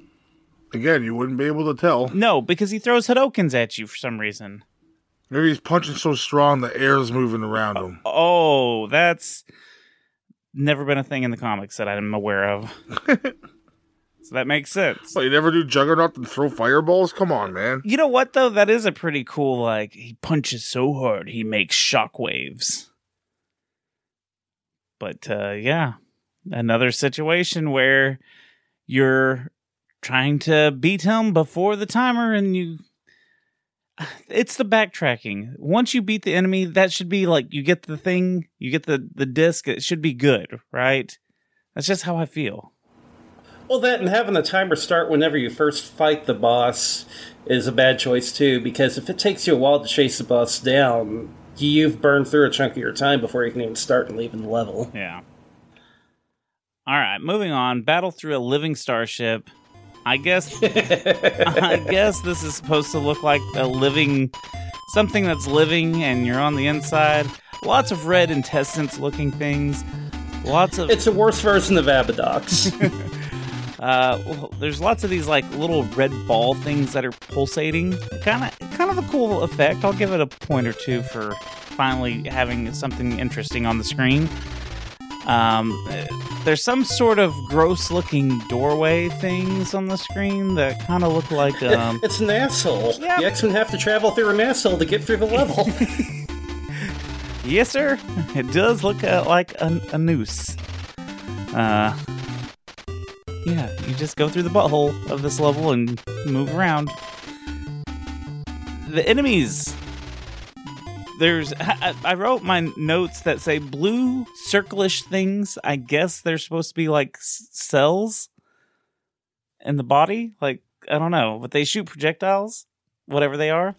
Speaker 1: Again, you wouldn't be able to tell.
Speaker 2: No, because he throws Hadoukens at you for some reason.
Speaker 1: Maybe he's punching so strong the air's moving around him.
Speaker 2: Oh, that's never been a thing in the comics that I'm aware of. so that makes sense.
Speaker 1: But you never do Juggernaut and throw fireballs? Come on, man.
Speaker 2: You know what though? That is a pretty cool like he punches so hard he makes shockwaves. But uh, yeah, another situation where you're trying to beat him before the timer and you it's the backtracking. Once you beat the enemy, that should be like you get the thing, you get the the disc, it should be good, right? That's just how I feel.
Speaker 4: Well, that and having the timer start whenever you first fight the boss is a bad choice too, because if it takes you a while to chase the boss down, you've burned through a chunk of your time before you can even start and leaving the level.
Speaker 2: Yeah. All right, moving on. Battle through a living starship. I guess I guess this is supposed to look like a living something that's living and you're on the inside. Lots of red intestines looking things. Lots of
Speaker 4: It's a worse version of Abadox.
Speaker 2: uh well, there's lots of these like little red ball things that are pulsating. Kind of kind of a cool effect. I'll give it a point or two for finally having something interesting on the screen. Um, there's some sort of gross looking doorway things on the screen that kind of look like um,
Speaker 4: it's an asshole.
Speaker 2: Yep.
Speaker 4: The X-Men have to travel through an asshole to get through the level.
Speaker 2: yes sir it does look uh, like a, a noose uh yeah you just go through the butthole of this level and move around the enemies there's I, I wrote my notes that say blue circlish things i guess they're supposed to be like s- cells in the body like i don't know but they shoot projectiles whatever they are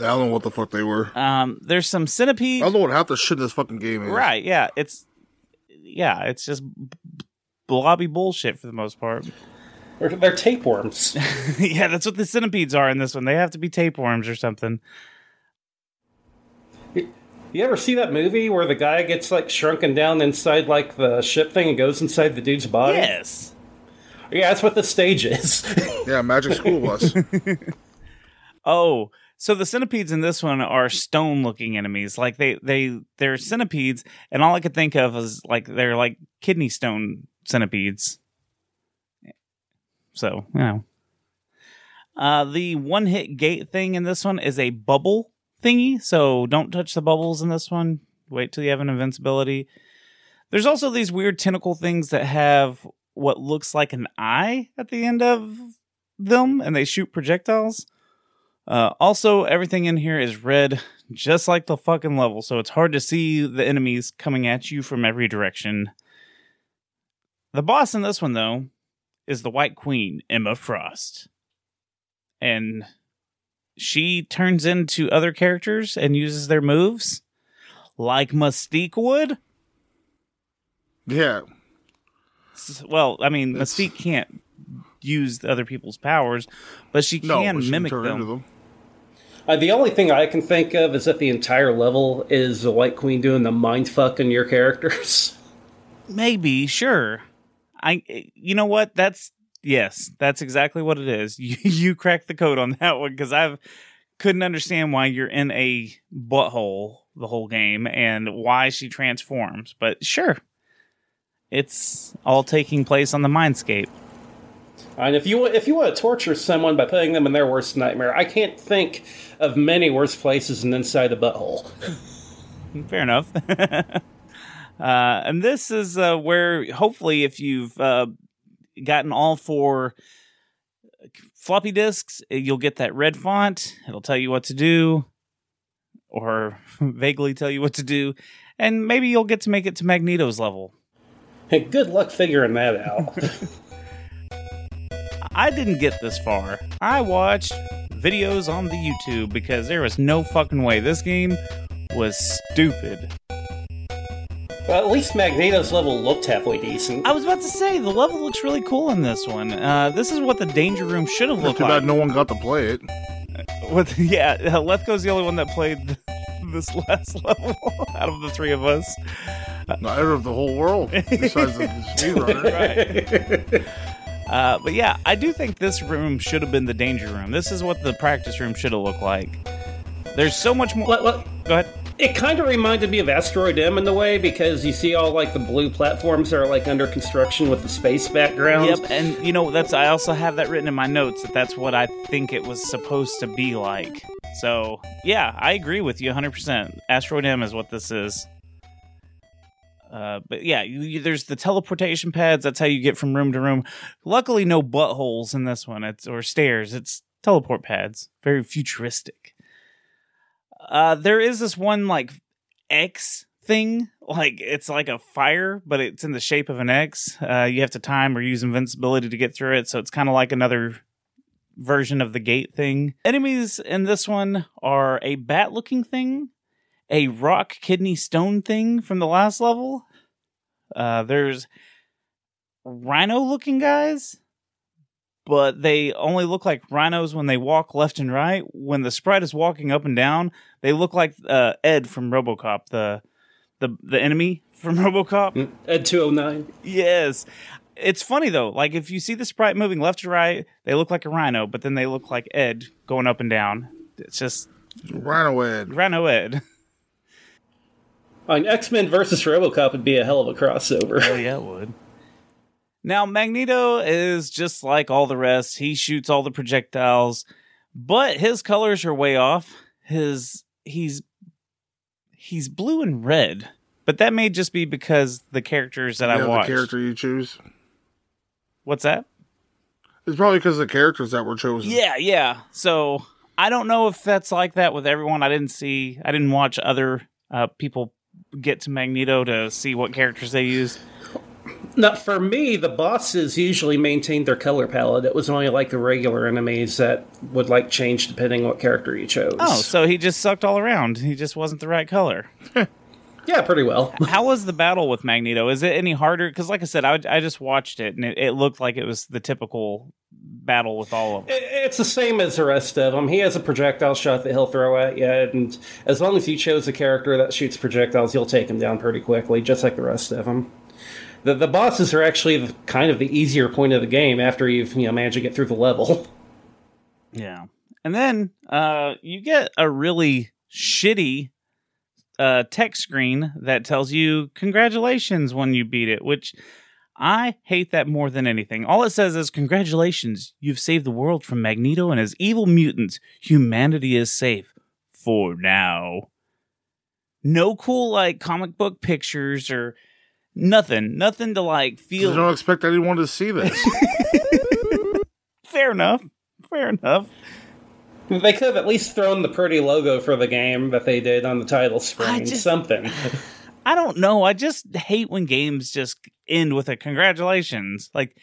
Speaker 1: I don't know what the fuck they were.
Speaker 2: um there's some
Speaker 1: centipedes.
Speaker 2: I
Speaker 1: don't know what half the shit in this fucking game is.
Speaker 2: Right, yeah. It's yeah, it's just b- b- blobby bullshit for the most part.
Speaker 4: they're, they're tapeworms.
Speaker 2: yeah, that's what the centipedes are in this one. They have to be tapeworms or something.
Speaker 4: You ever see that movie where the guy gets like shrunken down inside like the ship thing and goes inside the dude's body?
Speaker 2: Yes.
Speaker 4: Yeah, that's what the stage is.
Speaker 1: Yeah, Magic School Bus.
Speaker 2: Oh, so the centipedes in this one are stone-looking enemies. Like they they they're centipedes, and all I could think of is like they're like kidney stone centipedes. So you know, uh, the one-hit gate thing in this one is a bubble thingy. So don't touch the bubbles in this one. Wait till you have an invincibility. There's also these weird tentacle things that have what looks like an eye at the end of them, and they shoot projectiles. Uh, also, everything in here is red, just like the fucking level, so it's hard to see the enemies coming at you from every direction. The boss in this one, though, is the White Queen, Emma Frost. And she turns into other characters and uses their moves, like Mystique would.
Speaker 1: yeah.
Speaker 2: Well, I mean,
Speaker 1: It's-
Speaker 2: Mystique can't use other people's powers, but she
Speaker 1: No,
Speaker 2: can
Speaker 1: but she can
Speaker 2: mimic
Speaker 1: turn
Speaker 2: them.
Speaker 1: them.
Speaker 4: Uh, the only thing I can think of is that the entire level is the White Queen doing the mind fuck in your characters.
Speaker 2: Maybe, sure. I you know what? That's yes, that's exactly what it is. You you cracked the code on that one because I've couldn't understand why you're in a butthole the whole game and why she transforms. But sure. It's all taking place on the mindscape.
Speaker 4: And if you if you want to torture someone by putting them in their worst nightmare, I can't think of many worse places than inside the butthole.
Speaker 2: Fair enough. uh, and this is uh, where, hopefully, if you've uh, gotten all four uh, floppy disks, eh, you'll get that red font. It'll tell you what to do, or vaguely tell you what to do, and maybe you'll get to make it to Magneto's level.
Speaker 4: Hey, good luck figuring that out.
Speaker 2: I didn't get this far. I watched videos on the YouTube because there was no fucking way. This game was stupid.
Speaker 4: Well, at least Magneto's level looked halfway decent.
Speaker 2: I was about to say the level looks really cool in this one. Uh, this is what the danger room should have looked like.
Speaker 1: Too
Speaker 2: looked
Speaker 1: bad no one got to play it.
Speaker 2: With yeah, uh, Leathco's the only one that played this last level out of the three of us.
Speaker 1: Neither of the whole world, besides the speedrunner.
Speaker 2: Uh, but yeah, I do think this room should have been the danger room. This is what the practice room should have looked like. There's so much more.
Speaker 4: What- what-
Speaker 2: Go ahead.
Speaker 4: It kind of reminded me of Asteroid M in the way because you see all like the blue platforms that are like under construction with the space background.
Speaker 2: Yep, and you know that's I also have that written in my notes that that's what I think it was supposed to be like. So yeah, I agree with you 100. percent Asteroid M is what this is. Uh, but yeah, you, you, there's the teleportation pads. That's how you get from room to room. Luckily, no buttholes in this one. It's or stairs. It's teleport pads. Very futuristic. Uh, there is this one like X thing. Like it's like a fire, but it's in the shape of an X. Uh, you have to time or use invincibility to get through it. So it's kind of like another version of the gate thing. Enemies in this one are a bat looking thing, a rock kidney stone thing from the last level. Uh, there's rhino looking guys, but they only look like rhinos when they walk left and right. When the sprite is walking up and down, they look like uh, Ed from RoboCop, the the the enemy from RoboCop.
Speaker 4: Ed 209.
Speaker 2: Yes. It's funny though. Like if you see the sprite moving left to right, they look like a rhino, but then they look like Ed going up and down. It's just
Speaker 1: Rhino Ed.
Speaker 2: Rhino Ed.
Speaker 4: I mean, X Men versus Robocop would be a hell of a crossover.
Speaker 2: Oh yeah, it would. Now Magneto is just like all the rest. He shoots all the projectiles, but his colors are way off. His he's he's blue and red, but that may just be because the characters that I
Speaker 1: Yeah,
Speaker 2: watched.
Speaker 1: the character you choose.
Speaker 2: What's that?
Speaker 1: It's probably because of the characters that were chosen.
Speaker 2: Yeah, yeah. So I don't know if that's like that with everyone. I didn't see, I didn't watch other uh, people get to Magneto to see what characters they use.
Speaker 4: Now, for me, the bosses usually maintained their color palette. It was only like the regular enemies that would like change depending what character you chose.
Speaker 2: Oh, so he just sucked all around. He just wasn't the right color.
Speaker 4: yeah, pretty well.
Speaker 2: How was the battle with Magneto? Is it any harder? Because, like I said, I, I just watched it and it, it looked like it was the typical battle with all of them.
Speaker 4: It- It's the same as the rest of them. He has a projectile shot that he'll throw at you, and as long as you chose a character that shoots projectiles, you'll take him down pretty quickly, just like the rest of them. The, the bosses are actually the, kind of the easier point of the game after you've you know managed to get through the level.
Speaker 2: Yeah. And then uh, you get a really shitty uh, text screen that tells you congratulations when you beat it, which I hate that more than anything. All it says is congratulations, you've saved the world from Magneto and his evil mutants. Humanity is safe for now. No cool like comic book pictures or nothing. Nothing to like feel
Speaker 1: I don't expect anyone to see this.
Speaker 2: fair enough. Fair enough.
Speaker 4: They could have at least thrown the pretty logo for the game that they did on the title screen.
Speaker 2: just-
Speaker 4: Something.
Speaker 2: I don't know. I just hate when games just end with a congratulations. Like,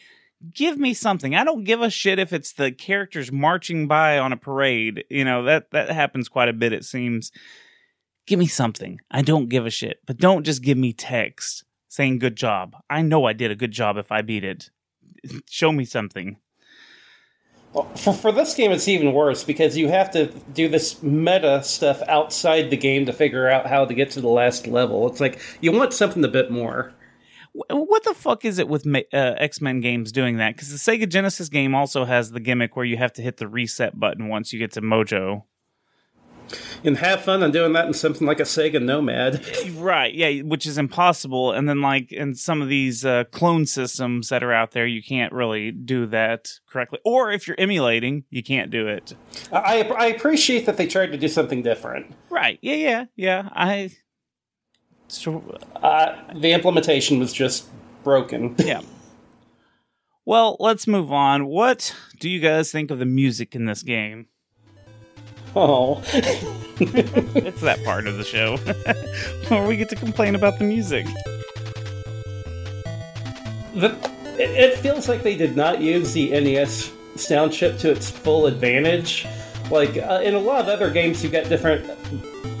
Speaker 2: give me something. I don't give a shit if it's the characters marching by on a parade. You know, that, that happens quite a bit, it seems. Give me something. I don't give a shit. But don't just give me text saying good job. I know I did a good job if I beat it. Show me something.
Speaker 4: For, for this game, it's even worse because you have to do this meta stuff outside the game to figure out how to get to the last level. It's like you want something a bit more.
Speaker 2: What the fuck is it with uh, X Men games doing that? Because the Sega Genesis game also has the gimmick where you have to hit the reset button once you get to Mojo.
Speaker 4: And have fun on doing that in something like a Sega Nomad.
Speaker 2: Right, yeah, which is impossible. And then, like, in some of these uh, clone systems that are out there, you can't really do that correctly. Or if you're emulating, you can't do it.
Speaker 4: I, I appreciate that they tried to do something different.
Speaker 2: Right, yeah, yeah, yeah. I. So,
Speaker 4: Uh, the implementation was just broken.
Speaker 2: yeah. Well, let's move on. What do you guys think of the music in this game?
Speaker 4: Oh.
Speaker 2: It's that part of the show where we get to complain about the music.
Speaker 4: The, it, feels like they did not use the NES sound chip to its full advantage. Like uh, in a lot of other games, you get different.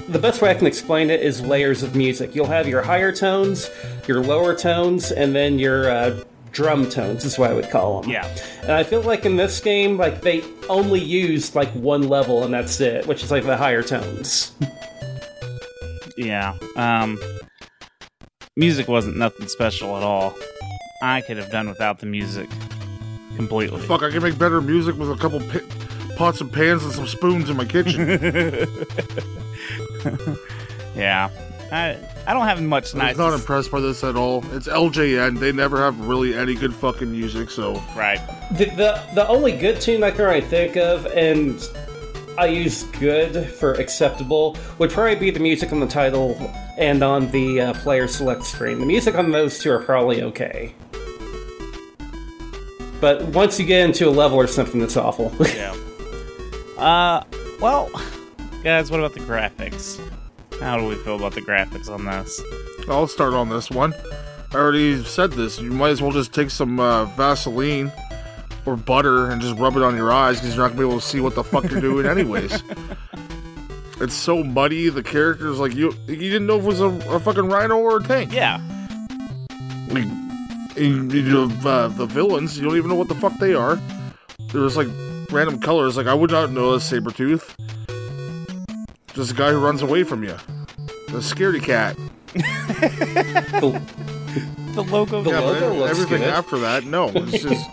Speaker 4: The best way I can explain it is layers of music. You'll have your higher tones, your lower tones, and then your uh, drum tones is what I would call them.
Speaker 2: Yeah.
Speaker 4: And I feel like in this game, like they only used like one level and that's it, which is like the higher tones.
Speaker 2: Yeah. Um music wasn't nothing special at all. I could have done without the music completely.
Speaker 1: Fuck, I can make better music with a couple pi- pots and pans and some spoons in my kitchen.
Speaker 2: Yeah. I I don't have much
Speaker 1: I'm
Speaker 2: nice
Speaker 1: not impressed by this at all. It's LJN. They never have really any good fucking music, so
Speaker 2: right.
Speaker 4: The, the the only good tune I can really think of, and I use good for acceptable would probably be the music on the title and on the uh, player select screen. The music on those two are probably okay. But once you get into a level or something, it's awful.
Speaker 2: Yeah. Uh, well, guys, what about the graphics? How do we feel about the graphics on this?
Speaker 1: I'll start on this one. I already said this. You might as well just take some uh, Vaseline or butter and just rub it on your eyes because you're not gonna be able to see what the fuck you're doing anyways. It's so muddy. The characters like you. You didn't know if it was a, a fucking rhino or a tank.
Speaker 2: Yeah.
Speaker 1: Like, and, you know, uh, the villains, you don't even know what the fuck they are. There's like random colors. Like I would not know a saber tooth. Just a guy who runs away from you. The scaredy cat.
Speaker 4: the,
Speaker 2: The logo.
Speaker 4: The
Speaker 1: Yeah, but
Speaker 4: logo looks
Speaker 1: everything
Speaker 4: good.
Speaker 1: after that, no. It's just.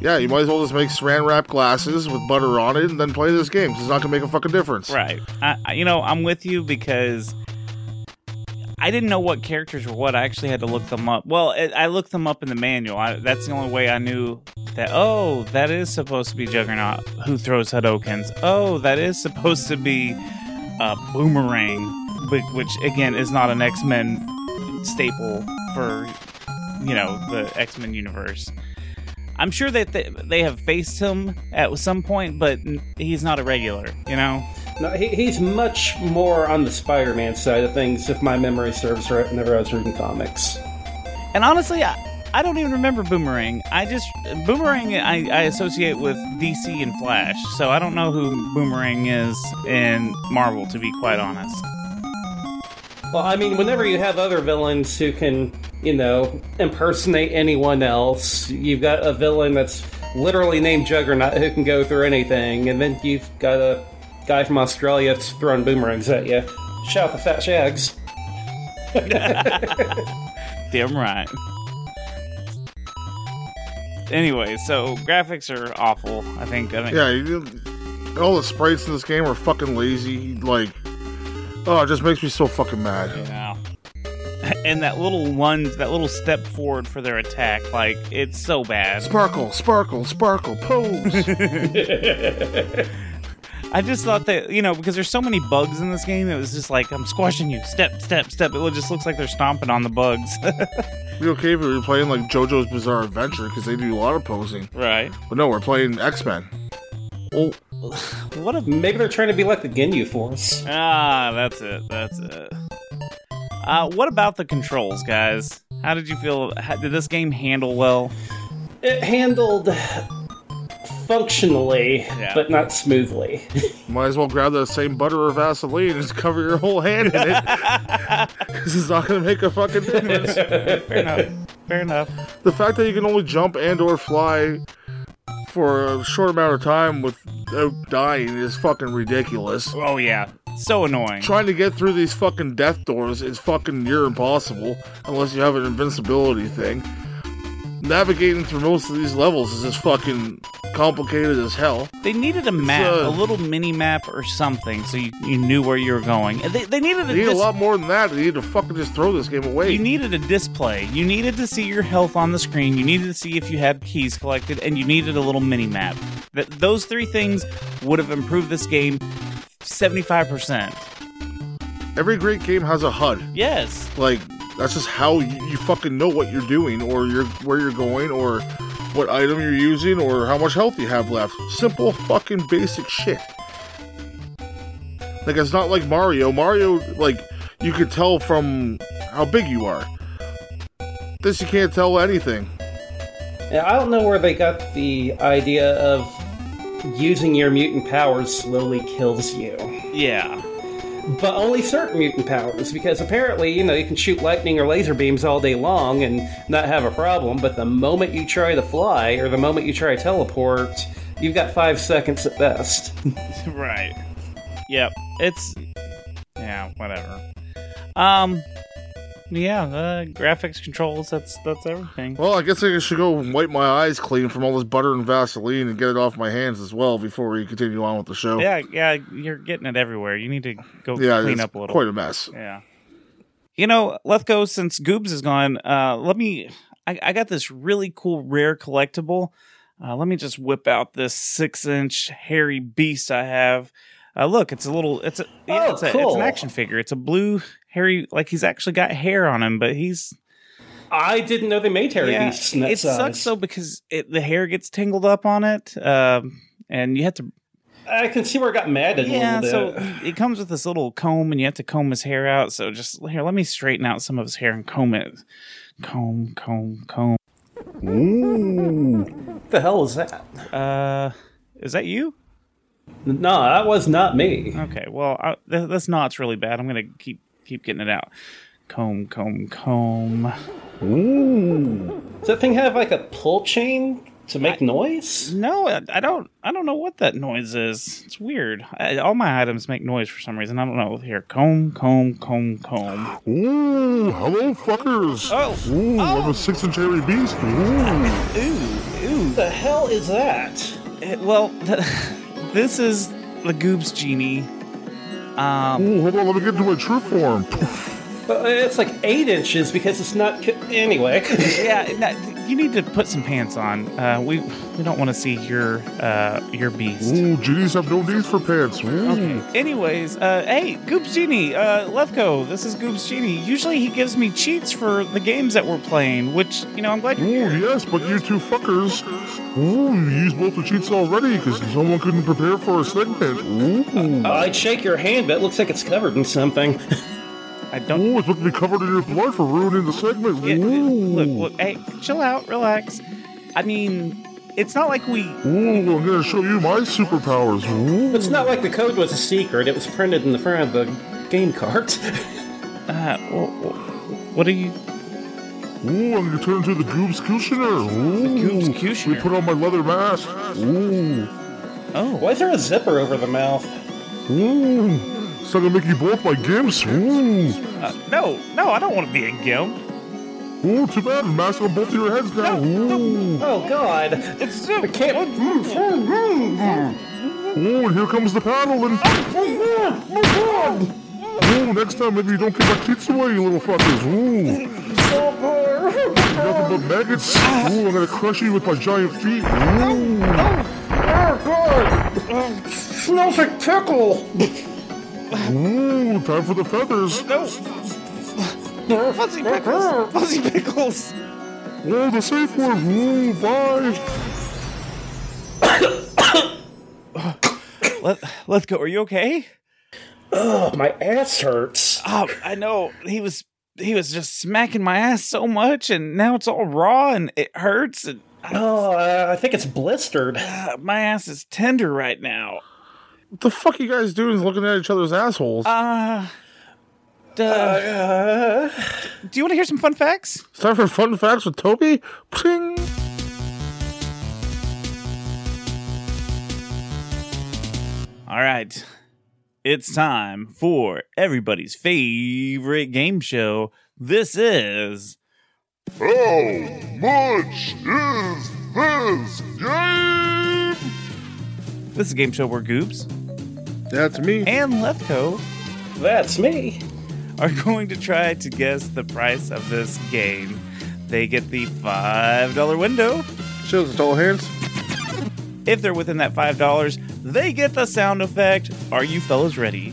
Speaker 1: Yeah, you might as well just make saran wrap glasses with butter on it and then play this game. it's not gonna make a fucking difference.
Speaker 2: Right. I, I, you know, I'm with you because I didn't know what characters were what. I actually had to look them up. Well, it, I looked them up in the manual. I, that's the only way I knew that. Oh, that is supposed to be Juggernaut who throws Hadoukens. Oh, that is supposed to be uh, Boomerang, which, which again is not an X Men staple for you know the X Men universe. I'm sure that they, they have faced him at some point, but he's not a regular. You know.
Speaker 4: no, he, he's much more on the Spider-Man side of things, if my memory serves right. Whenever I was reading comics,
Speaker 2: And honestly, I, I don't even remember Boomerang. I just Boomerang I, I associate with DC and Flash, so I don't know who Boomerang is in Marvel. To be quite honest,
Speaker 4: well, I mean, whenever you have other villains who can, you know, impersonate anyone else, you've got a villain that's literally named Juggernaut who can go through anything, and then you've got a guy from Australia that's throwing boomerangs at you. Shout the fat shags.
Speaker 2: damn right. Anyway, so graphics are awful. I think. I think.
Speaker 1: Yeah, you, all the sprites in this game are fucking lazy. Like, oh, it just makes me so fucking mad.
Speaker 2: Yeah. And that little lunge, that little step forward for their attack, like it's so bad.
Speaker 1: Sparkle, sparkle, sparkle, pose.
Speaker 2: I just thought that you know because there's so many bugs in this game, it was just like I'm squashing you, step, step, step. It just looks like they're stomping on the bugs.
Speaker 1: Be okay if we were playing like JoJo's Bizarre Adventure because they do a lot of posing.
Speaker 2: right.
Speaker 1: But no, we're playing X Men. Oh,
Speaker 2: What a
Speaker 4: Maybe they're trying to be like the Ginyu Force.
Speaker 2: ah, that's it, that's it. Uh, what about the controls, guys? How did you feel? How, did this game handle well?
Speaker 4: It handled functionally,
Speaker 2: Yeah.
Speaker 4: but not smoothly.
Speaker 1: might as well grab that same butter or Vaseline and just cover your whole hand in it. Because it's not going to make a fucking difference.
Speaker 2: Fair enough. Fair enough.
Speaker 1: the fact that you can only jump and or fly for a short amount of time without dying is fucking ridiculous.
Speaker 2: Oh yeah, so annoying.
Speaker 1: Trying to get through these fucking death doors is fucking near impossible unless you have an invincibility thing. Navigating through most of these levels is just fucking complicated as hell.
Speaker 2: They needed a map,
Speaker 1: uh,
Speaker 2: a little mini map or something, so you, you knew where you were going. They, they needed a
Speaker 1: They need a lot more than that. They need to fucking just throw this game away.
Speaker 2: You needed a display. You needed to see your health on the screen. You needed to see if you had keys collected, and you needed a little mini map. That those three things would have improved this game seventy five percent.
Speaker 1: Every great game has a HUD.
Speaker 2: Yes.
Speaker 1: Like that's just how you, you fucking know what you're doing, or you're where you're going, or what item you're using, or how much health you have left. Simple fucking basic shit. Like it's not like Mario. Mario, like you could tell from how big you are. This you can't tell anything.
Speaker 4: Yeah, I don't know where they got the idea of using your mutant powers slowly kills you.
Speaker 2: Yeah.
Speaker 4: But only certain mutant powers, because apparently, you know, you can shoot lightning or laser beams all day long and not have a problem, but the moment you try to fly, or the moment you try to teleport, you've got five seconds at best.
Speaker 2: Right. Yep. It's yeah, whatever. Um yeah, uh, graphics controls, that's that's everything.
Speaker 1: Well, I guess I should go and wipe my eyes clean from all this butter and Vaseline and get it off my hands as well before we continue on with the show.
Speaker 2: Yeah, yeah, you're getting it everywhere. You need to go
Speaker 1: Yeah,
Speaker 2: clean
Speaker 1: it's
Speaker 2: up a little.
Speaker 1: quite a mess.
Speaker 2: Yeah. You know, let's go since Goobz is gone. Uh, let me. I, I got this really cool rare collectible. Uh, let me just whip out this six-inch hairy beast I have. Uh, look, it's a little. It's a yeah,
Speaker 4: Oh,
Speaker 2: it's, a, it's an action figure. It's a blue hairy, like he's actually got hair on him, but he's
Speaker 4: I didn't know they made Terry
Speaker 2: yeah.
Speaker 4: Beasts in that
Speaker 2: It
Speaker 4: size.
Speaker 2: sucks though because it, the hair gets tangled up on it, um, and you have to
Speaker 4: I can see where it got matted
Speaker 2: Yeah,
Speaker 4: a little bit.
Speaker 2: so it comes with this little comb, and you have to comb his hair out. So just here, let me straighten out some of his hair and comb it. Comb, comb, comb.
Speaker 4: what the hell is that?
Speaker 2: Uh, is that you?
Speaker 4: No, that was not me.
Speaker 2: Okay, well, I, th- this knot's really bad. I'm gonna keep keep getting it out. Comb, comb, comb. Ooh.
Speaker 4: Does that thing have like a pull chain to make noise?
Speaker 2: No, I, I don't. I don't know what that noise is. It's weird. I, all my items make noise for some reason. I don't know. Here, comb, comb, comb, comb.
Speaker 1: Ooh, hello, fuckers.
Speaker 2: Oh,
Speaker 1: Ooh, I'm a six inch hairy beast. Ooh.
Speaker 2: ooh, ooh.
Speaker 4: What the hell is that?
Speaker 2: Uh, Well, this is the Goobz genie. Um,
Speaker 1: Ooh, hold on, let me get into my true form.
Speaker 4: Uh, It's like eight inches because it's not. co- Anyway.
Speaker 2: yeah, no, you need to put some pants on. Uh, we we don't want to see your uh your beast.
Speaker 1: Ooh, genies have no need for pants. Ooh.
Speaker 2: Okay. Anyways, uh, hey, Goobz Genie, uh, Leathco, this is Goobz Genie. Usually he gives me cheats for the games that we're playing, which, you know, I'm glad you're
Speaker 1: Ooh,
Speaker 2: here.
Speaker 1: yes, but you two fuckers. Ooh, you used both the cheats already because someone couldn't prepare for a segment. Ooh.
Speaker 4: I'd shake your hand, but it looks like it's covered in something.
Speaker 2: I don't.
Speaker 1: Ooh, it's looking to be covered in your blood for ruining the segment.
Speaker 2: Yeah, look, look, hey, chill out, relax. I mean, it's not like we.
Speaker 1: Ooh, I'm gonna show you my superpowers. Ooh.
Speaker 4: It's not like the code was a secret. It was printed in the front of the game cart.
Speaker 2: Uh, wh- wh- what are you.
Speaker 1: Ooh, I'm gonna turn into the Goobz Cushioner. Ooh.
Speaker 2: Goobz
Speaker 1: We put on my leather mask. Ooh.
Speaker 2: Oh,
Speaker 4: Why is there a zipper over the mouth?
Speaker 1: Ooh. So I'm gonna make you both my gimps. Ooh.
Speaker 2: uh, no, no, I don't want to be a gimp.
Speaker 1: Ooh, too bad. Mask on both of your heads now. Ooh.
Speaker 4: Oh God!
Speaker 2: It's
Speaker 4: I can't.
Speaker 1: Ooh, and here comes the paddling. Ooh, next time maybe you don't give my cheats away, you little fuckers. Ooh. Nothing but maggots. Ooh, I'm gonna crush you with my giant feet. Ooh. Oh God!
Speaker 4: Smells like pickle.
Speaker 1: Ooh, time for the feathers.
Speaker 2: No. Fuzzy pickles. Fuzzy pickles.
Speaker 1: Oh, the safe word. Ooh, bye.
Speaker 2: Let, let's go. Are you okay?
Speaker 4: Oh, my ass hurts.
Speaker 2: Oh, I know. He was he was just smacking my ass so much, and now it's all raw and it hurts. And
Speaker 4: Oh, uh, I think it's blistered.
Speaker 2: uh, my ass is tender right now.
Speaker 1: What the fuck you guys doing looking at each other's assholes?
Speaker 2: Uh, duh.
Speaker 4: Uh,
Speaker 2: do you want to hear some fun facts?
Speaker 1: it's time for fun facts with Toby. Ping.
Speaker 2: All right. It's time for everybody's favorite game show. This is
Speaker 1: How much is this game?
Speaker 2: This is a game show where Goobz
Speaker 1: That's me.
Speaker 2: and Leathco
Speaker 4: that's me.
Speaker 2: are going to try to guess the price of this game. They get the $5 window.
Speaker 1: Shows its all hands.
Speaker 2: If they're within that $5, they get the sound effect. Are you fellas ready?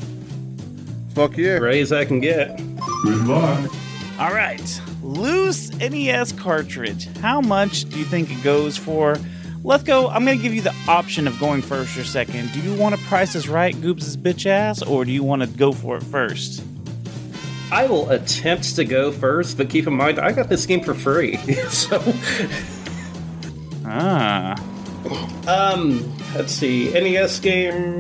Speaker 1: Fuck yeah.
Speaker 4: Ready as I can get.
Speaker 6: Good luck.
Speaker 2: All right. Loose NES cartridge. How much do you think it goes for? Let's go. I'm going to give you the option of going first or second. Do you want to price this right, Goobz' bitch ass, or do you want to go for it first?
Speaker 4: I will attempt to go first, but keep in mind I got this game for free. so,
Speaker 2: Ah.
Speaker 4: um, let's see, NES game,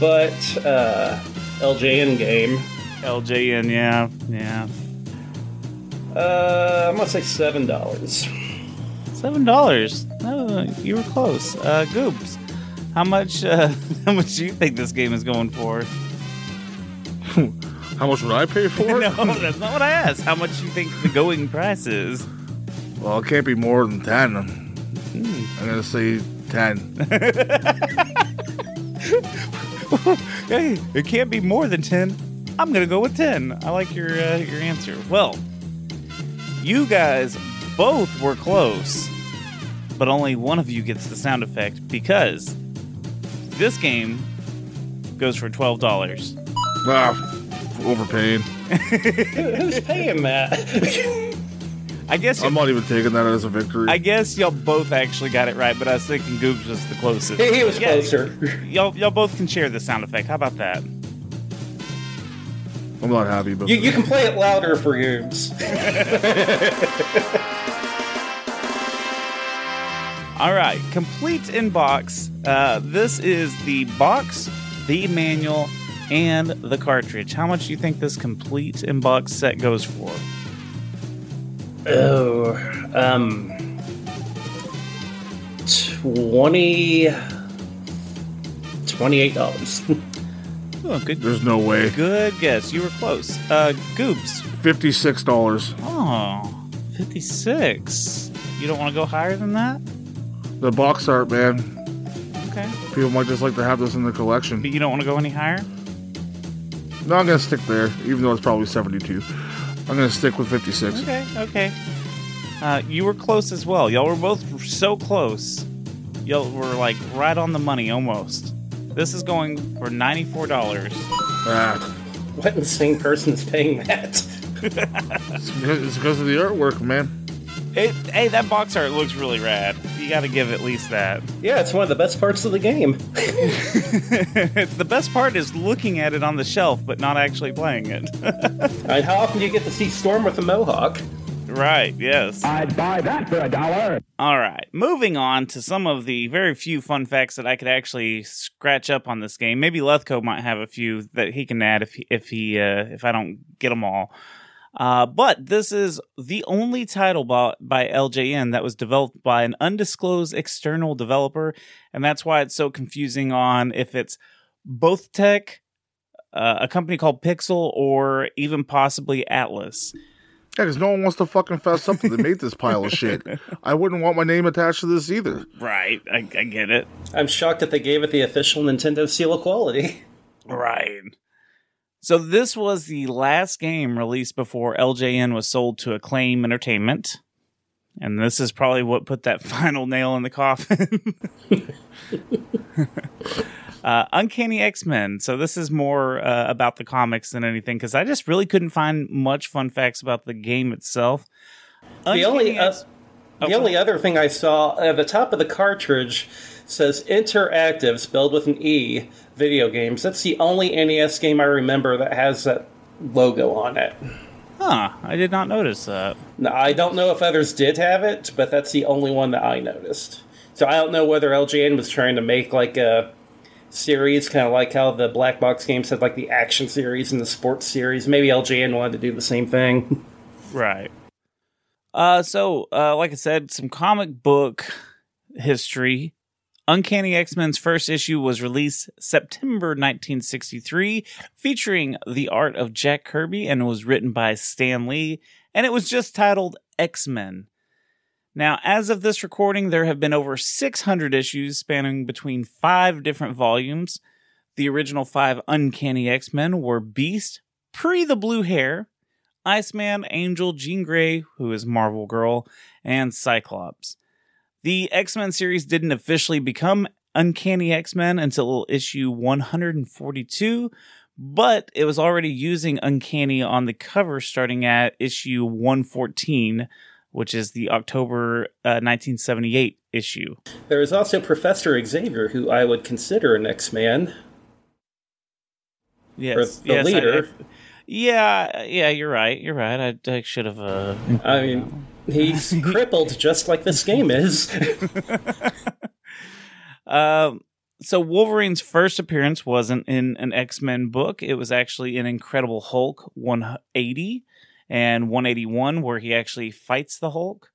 Speaker 4: but uh, LJN game.
Speaker 2: LJN, yeah. Yeah.
Speaker 4: Uh, I'm gonna say seven dollars.
Speaker 2: Seven dollars. Oh, you were close. Uh, Goobz, how much? Uh, how much do you think this game is going for?
Speaker 1: How much would I pay for it?
Speaker 2: no, that's not what I asked. How much do you think the going price is?
Speaker 1: Well, it can't be more than 10. I'm gonna say 10.
Speaker 2: Hey, it can't be more than ten. I'm gonna go with ten. I like your uh, your answer. Well, you guys both were close. But only one of you gets the sound effect because this game goes for twelve dollars.
Speaker 1: Ah, overpaying.
Speaker 4: Who's paying that?
Speaker 2: I guess
Speaker 1: I'm not even taking that as a victory.
Speaker 2: I guess y'all both actually got it right, but I was thinking Goobz was the closest.
Speaker 4: he was
Speaker 2: Yeah,
Speaker 4: closer.
Speaker 2: Y'all, y'all both can share the sound effect. How about that?
Speaker 1: I'm not happy, but
Speaker 4: You, you can play it louder for Goobz.
Speaker 2: All right, complete inbox. Uh, this is the box, the manual, and the cartridge. How much do you think this complete inbox set goes for?
Speaker 4: Oh, um, 20 $28.
Speaker 2: Oh, good,
Speaker 1: there's no way.
Speaker 2: good guess. You were close. Uh, Goobz.
Speaker 1: Fifty-six dollars.
Speaker 2: Oh, 56. You don't want to go higher than that?
Speaker 1: The box art, man.
Speaker 2: Okay.
Speaker 1: People might just like to have this in the collection.
Speaker 2: But you don't want to go any higher?
Speaker 1: No, I'm gonna stick there, even though it's probably 72. I'm gonna stick with 56.
Speaker 2: Okay, okay. Uh, you were close as well. Y'all were both so close. Y'all were like right on the money almost. This is going for $94.
Speaker 1: Ah,
Speaker 4: what insane person is paying that?
Speaker 1: it's because of the artwork, man.
Speaker 2: It, hey, that box art looks really rad. You got to give at least that.
Speaker 4: Yeah, it's one of the best parts of the game.
Speaker 2: the best part is looking at it on the shelf, but not actually playing it.
Speaker 4: And how often do you get to see Storm with a mohawk?
Speaker 2: right, yes.
Speaker 5: I'd buy that for a dollar.
Speaker 2: All right, moving on to some of the very few fun facts that I could actually scratch up on this game. Maybe Leathco might have a few that he can add if he, if he uh, if I don't get them all. Uh, but this is the only title by, by LJN that was developed by an undisclosed external developer, and that's why it's so confusing on if it's Bothtec, uh, a company called Pixel, or even possibly Atlus.
Speaker 1: Yeah, because no one wants to fucking fess up that they made this pile of shit. I wouldn't want my name attached to this either.
Speaker 2: Right, I, I get it.
Speaker 4: I'm shocked that they gave it the official Nintendo seal of quality.
Speaker 2: Right. So this was the last game released before LJN was sold to Acclaim Entertainment. And this is probably what put that final nail in the coffin. uh, Uncanny X Men. So this is more uh, about the comics than anything because I just really couldn't find much fun facts about the game itself.
Speaker 4: The only
Speaker 2: Uncanny
Speaker 4: uh,
Speaker 2: X-
Speaker 4: the
Speaker 2: Oh,
Speaker 4: only other thing I saw at the top of the cartridge says interactive spelled with an E video games. That's the only NES game I remember that has that logo on it.
Speaker 2: Huh, I did not notice that.
Speaker 4: Now, I don't know if others did have it, but that's the only one that I noticed. So I don't know whether LJN was trying to make like a series, kind of like how the black box games had like the action series and the sports series. Maybe LJN wanted to do the same thing.
Speaker 2: Right. Uh, so, uh, like I said, some comic book history. Uncanny X Men's first issue was released September 1963, featuring the art of Jack Kirby, and was written by Stan Lee, and it was just titled X Men. Now, as of this recording, there have been over 600 issues spanning between five different volumes. The original five Uncanny X Men were Beast, pre the blue hair, Iceman, Angel, Jean Grey, who is Marvel Girl, and Cyclops. The X Men series didn't officially become Uncanny X Men until issue 142, but it was already using Uncanny on the cover starting at issue 114, which is the October uh, 1978 issue.
Speaker 4: There is also Professor Xavier, who I would consider an X Man.
Speaker 2: Yes,
Speaker 4: the
Speaker 2: yes, I-
Speaker 4: leader.
Speaker 2: I- yeah, yeah, you're right. You're right. I, I should have. Uh,
Speaker 4: I mean, he's crippled just like this game is.
Speaker 2: Um, so Wolverine's first appearance wasn't in an X Men book. It was actually in Incredible Hulk 180 and 181, where he actually fights the Hulk.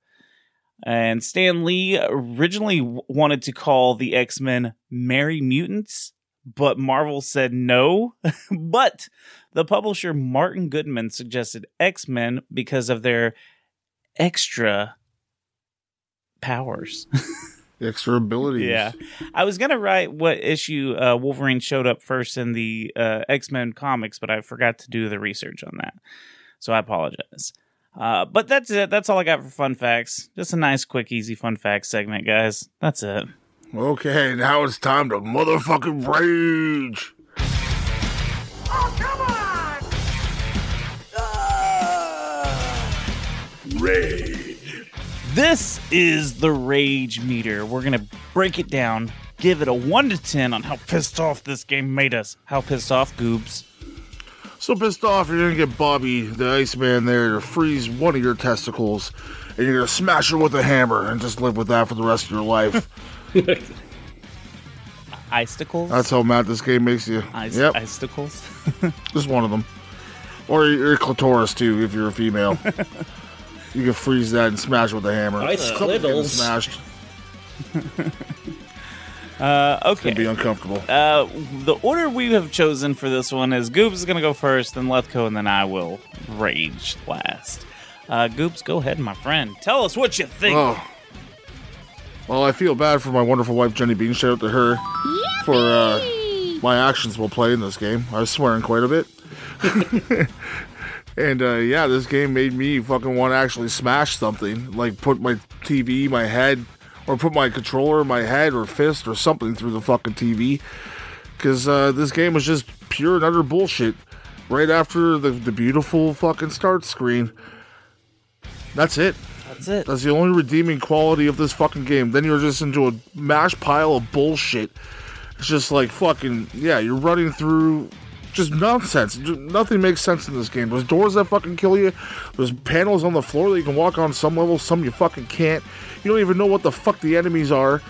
Speaker 2: And Stan Lee originally wanted to call the X Men Merry Mutants, but Marvel said no. but the publisher Martin Goodman suggested X Men because of their extra powers.
Speaker 1: Extra abilities.
Speaker 2: Yeah, I was gonna write what issue uh, Wolverine showed up first in the uh, X Men comics, but I forgot to do the research on that, so I apologize. Uh, but that's it. That's all I got for fun facts. Just a nice, quick, easy fun facts segment, guys. That's it.
Speaker 1: Okay, now it's time to motherfucking rage.
Speaker 2: This is the rage meter. We're gonna break it down, give it a one to ten on how pissed off this game made us. How pissed off, Goobz?
Speaker 1: So pissed off, you're gonna get Bobby, the Iceman, there to freeze one of your testicles, and you're gonna smash it with a hammer and just live with that for the rest of your life.
Speaker 2: Icicles.
Speaker 1: That's how mad this game makes you.
Speaker 2: Ice-
Speaker 1: yep,
Speaker 2: Icicles.
Speaker 1: just one of them. Or your clitoris too, if you're a female. you can freeze that and smash it with a hammer.
Speaker 4: Ice
Speaker 1: Something's getting
Speaker 4: squiddles.
Speaker 1: smashed.
Speaker 2: Uh,
Speaker 1: It'd be uncomfortable.
Speaker 2: Uh, the order we have chosen for this one is Goobz is gonna go first, then Leathco, and then I will rage last. Uh, Goobz, go ahead, my friend. Tell us what you think.
Speaker 1: Oh. Well, I feel bad for my wonderful wife Jenny Bean. Shout out to her for uh, my actions while playing this game. I was swearing quite a bit. and uh, yeah, this game made me fucking want to actually smash something, like put my TV, my head, or put my controller, my head, or fist, or something through the fucking TV. Because uh, this game was just pure and utter bullshit. Right after the, the beautiful fucking start screen. That's it.
Speaker 2: That's it.
Speaker 1: That's the only redeeming quality of this fucking game. Then you're just into a mash pile of bullshit. It's just like fucking yeah. You're running through just nonsense. Nothing makes sense in this game. There's doors that fucking kill you. There's panels on the floor that you can walk on some levels. Some you fucking can't. You don't even know what the fuck the enemies are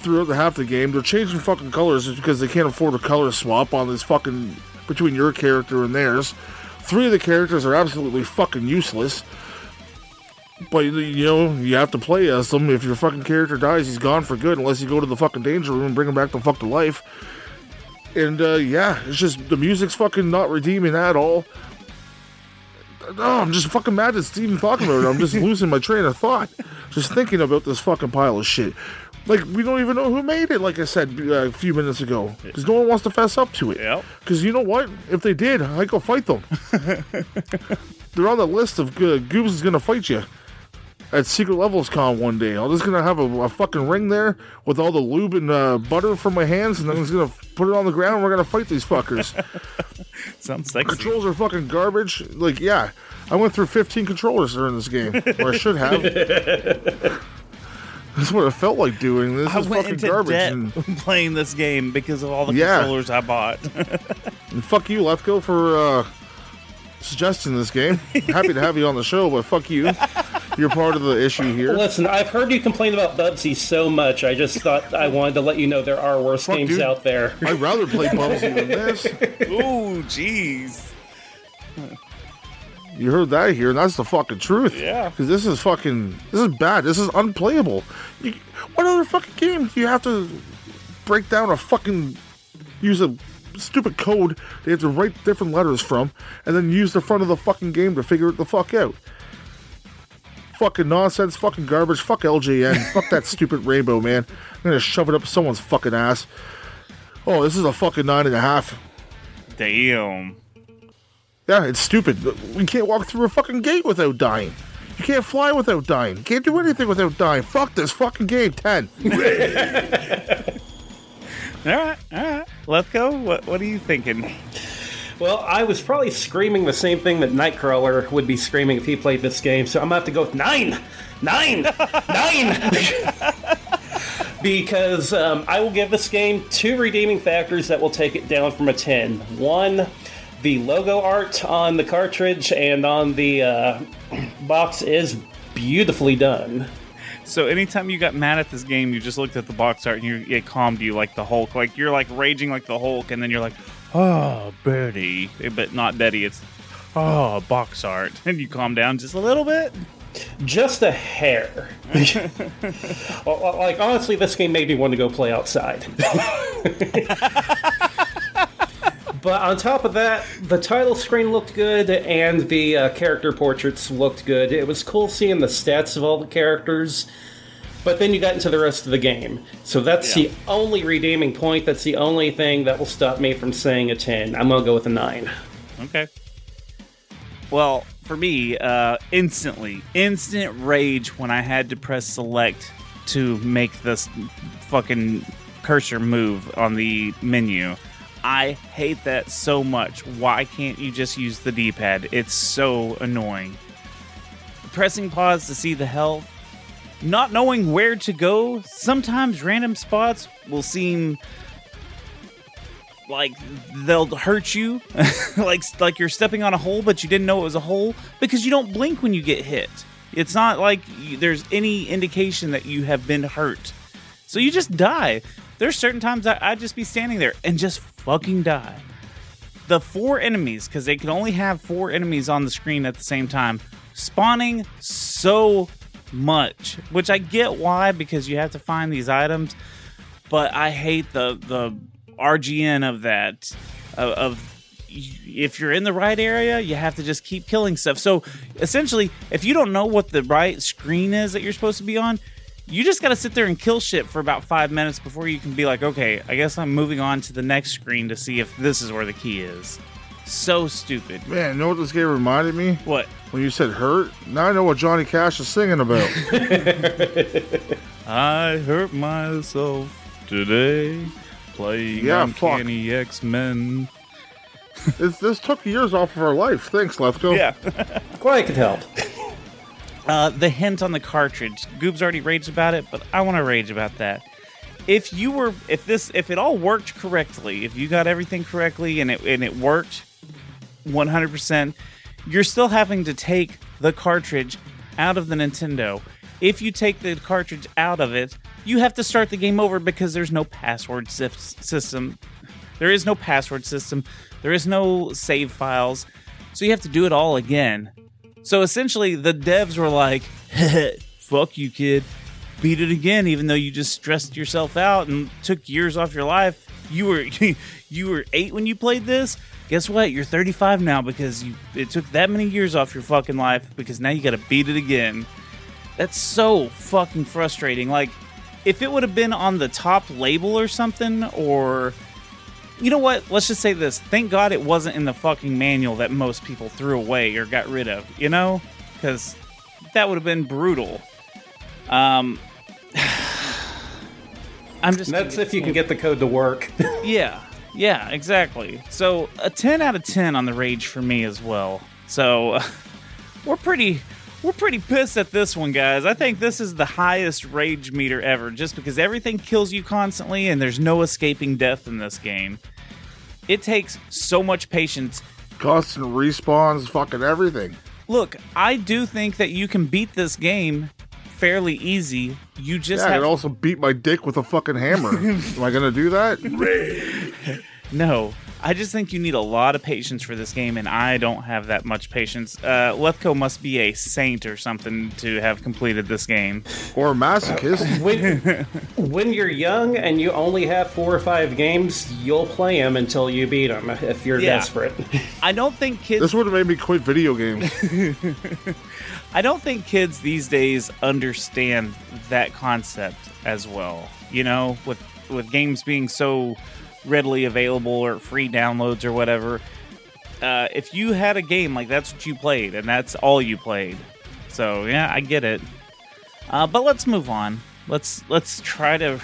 Speaker 1: throughout the half the game. They're changing fucking colors just because they can't afford a color swap on this fucking between your character and theirs. Three of the characters are absolutely fucking useless. But you know, you have to play as them. If your fucking character dies, he's gone for good, unless you go to the fucking danger room and bring him back to fuck to life. And uh, yeah, it's just the music's fucking not redeeming at all. Oh, I'm just fucking mad at Steven talking about it. I'm just losing my train of thought, just thinking about this fucking pile of shit. Like we don't even know who made it. Like I said uh, a few minutes ago, because no one wants to fess up to it.
Speaker 2: Yep.
Speaker 1: Because you know what? If they did, I'd go fight them. They're on the list of uh, Goobz is gonna fight you at Secret Levels Con one day. I'm just gonna have a, a fucking ring there with all the lube and uh, butter from my hands, and then I'm just gonna put it on the ground. and We're gonna fight these fuckers.
Speaker 2: Sounds sexy.
Speaker 1: Controls are fucking garbage. Like, yeah, I went through 15 controllers during this game, or I should have. That's what it felt like doing. This
Speaker 2: I
Speaker 1: is
Speaker 2: went
Speaker 1: fucking
Speaker 2: into
Speaker 1: garbage.
Speaker 2: debt
Speaker 1: And,
Speaker 2: playing this game because of all the
Speaker 1: Yeah.
Speaker 2: controllers I bought.
Speaker 1: and fuck you, Leathco, for uh, suggesting this game. Happy to have you on the show, but fuck you. You're part of the issue here.
Speaker 4: Listen, I've heard you complain about Bubsy so much. I just thought I wanted to let you know there are worse
Speaker 1: Fuck,
Speaker 4: games
Speaker 1: dude.
Speaker 4: out there.
Speaker 1: I'd rather play Bubsy than this.
Speaker 2: Ooh, jeez.
Speaker 1: You heard that here, and that's the fucking truth.
Speaker 2: Yeah.
Speaker 1: Because this is fucking, this is bad. This is unplayable. You, what other fucking game do you have to break down a fucking, use a stupid code they have to write different letters from, and then use the front of the fucking game to figure it the fuck out? Fucking nonsense, fucking garbage, fuck LJN, fuck that stupid rainbow, man. I'm gonna shove it up someone's fucking ass. Oh, this is a fucking nine and a half.
Speaker 2: Damn.
Speaker 1: Yeah, it's stupid. We can't walk through a fucking gate without dying. You can't fly without dying. You can't do anything without dying. Fuck this fucking game. 10.
Speaker 2: All right, all right. Let's go. What, what are you thinking?
Speaker 4: Well, I was probably screaming the same thing that Nightcrawler would be screaming if he played this game, so I'm gonna have to go with nine! Nine! Nine! because um, I will give this game two redeeming factors that will take it down from a 10. One, the logo art on the cartridge and on the uh, box is beautifully done.
Speaker 2: So anytime you got mad at this game, you just looked at the box art and you, it calmed you like the Hulk. Like you're like raging like the Hulk, and then you're like, oh, Betty, eh, but not Betty. It's oh, box art, and you calm down just a little bit.
Speaker 4: Just a hair. Like, honestly, this game made me want to go play outside. but on top of that, the title screen looked good and the uh, character portraits looked good. It was cool seeing the stats of all the characters. But then you got into the rest of the game. So that's
Speaker 2: Yeah.
Speaker 4: the only redeeming point. That's the only thing that will stop me from saying a 10. I'm going to go with a 9.
Speaker 2: Okay. Well, for for me, uh, instantly, instant rage when I had to press select to make this fucking cursor move on the menu. I hate that so much. Why can't you just use the D pad? It's so annoying. Pressing pause to see the health, not knowing where to go, sometimes random spots will seem like they'll hurt you like like you're stepping on a hole but you didn't know it was a hole because you don't blink when you get hit it's not like you, there's any indication that you have been hurt so you just die there's certain times I, i'd just be standing there and just fucking die the four enemies because they can only have four enemies on the screen at the same time spawning so much which i get why because you have to find these items but i hate the the RGN of that of, of if you're in the right area, you have to just keep killing stuff. So essentially, if you don't know what the right screen is that you're supposed to be on, you just got to sit there and kill shit for about five minutes before you can be like, okay, I guess I'm moving on to the next screen to see if this is where the key is. So stupid.
Speaker 1: Man, you know what this game reminded me?
Speaker 2: What?
Speaker 1: When you said hurt, now I know what Johnny Cash is singing about.
Speaker 2: I hurt myself today playing
Speaker 1: Yeah, fuck.
Speaker 2: Uncanny X Men.
Speaker 1: this, this took years off of our life. Thanks, Leathco.
Speaker 2: Yeah.
Speaker 4: Well, I could help.
Speaker 2: Uh, the hint on the cartridge. Goobz' already raged about it, but I want to rage about that. If you were, if this, if it all worked correctly, if you got everything correctly and it and it worked, one hundred percent, you're still having to take the cartridge out of the Nintendo. If you take the cartridge out of it, you have to start the game over because there's no password system. There is no password system. There is no save files. So you have to do it all again. So essentially, the devs were like, fuck you, kid. Beat it again, even though you just stressed yourself out and took years off your life. You were you were eight when you played this. Guess what? You're 35 now because you it took that many years off your fucking life because now you got to beat it again. That's so fucking frustrating. Like, if it would have been on the top label or something, or you know what? Let's just say this. Thank God it wasn't in the fucking manual that most people threw away or got rid of, you know? Because that would have been brutal. Um, I'm just.
Speaker 4: That's if you can get the code to work.
Speaker 2: Yeah, yeah, exactly. So a 10 out of 10 on the rage for me as well. So we're pretty we're pretty pissed at this one, guys. I think this is the highest rage meter ever just because everything kills you constantly and there's no escaping death in this game. It takes so much patience.
Speaker 1: Constant respawns, fucking everything.
Speaker 2: Look, I do think that you can beat this game fairly easy. You just
Speaker 1: Yeah, I
Speaker 2: have
Speaker 1: could also beat my dick with a fucking hammer. Am I gonna do that?
Speaker 2: No, I just think you need a lot of patience for this game, and I don't have that much patience. Uh, Leathco must be a saint or something to have completed this game.
Speaker 1: Or a masochist?
Speaker 4: when, when you're young and you only have four or five games, you'll play them until you beat them if you're
Speaker 2: Yeah.
Speaker 4: desperate.
Speaker 2: I don't think kids.
Speaker 1: This would have made me quit video games.
Speaker 2: I don't think kids these days understand that concept as well. You know, with with games being so readily available or free downloads or whatever. Uh, if you had a game like that's what you played and that's all you played, so yeah, I get it. Uh, but let's move on. Let's let's try to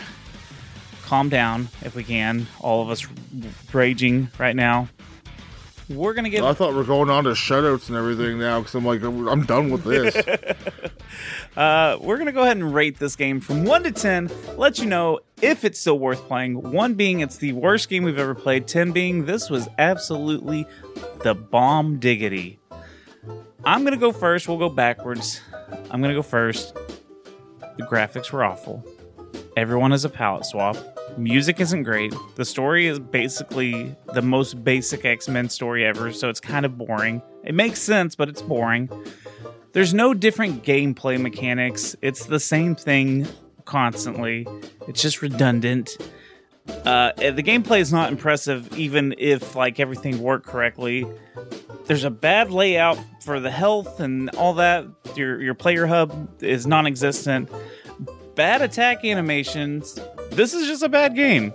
Speaker 2: calm down if we can. All of us raging right now. We're gonna get
Speaker 1: I thought we're going on to shutouts and everything now because I'm like, I'm done with this.
Speaker 2: Uh, we're gonna go ahead and rate this game from one to ten. Let you know if it's still worth playing. One being it's the worst game we've ever played. Ten being this was absolutely the bomb diggity. I'm gonna go first. We'll go backwards. I'm gonna go first. The graphics were awful. Everyone is a palette swap. Music isn't great. The story is basically the most basic X Men story ever, so it's kind of boring. It makes sense, but it's boring. There's no different gameplay mechanics. It's the same thing constantly. It's just redundant. Uh, the gameplay is not impressive, even if like everything worked correctly. There's a bad layout for the health and all that. Your your player hub is non-existent. Bad attack animations. This is just a bad game.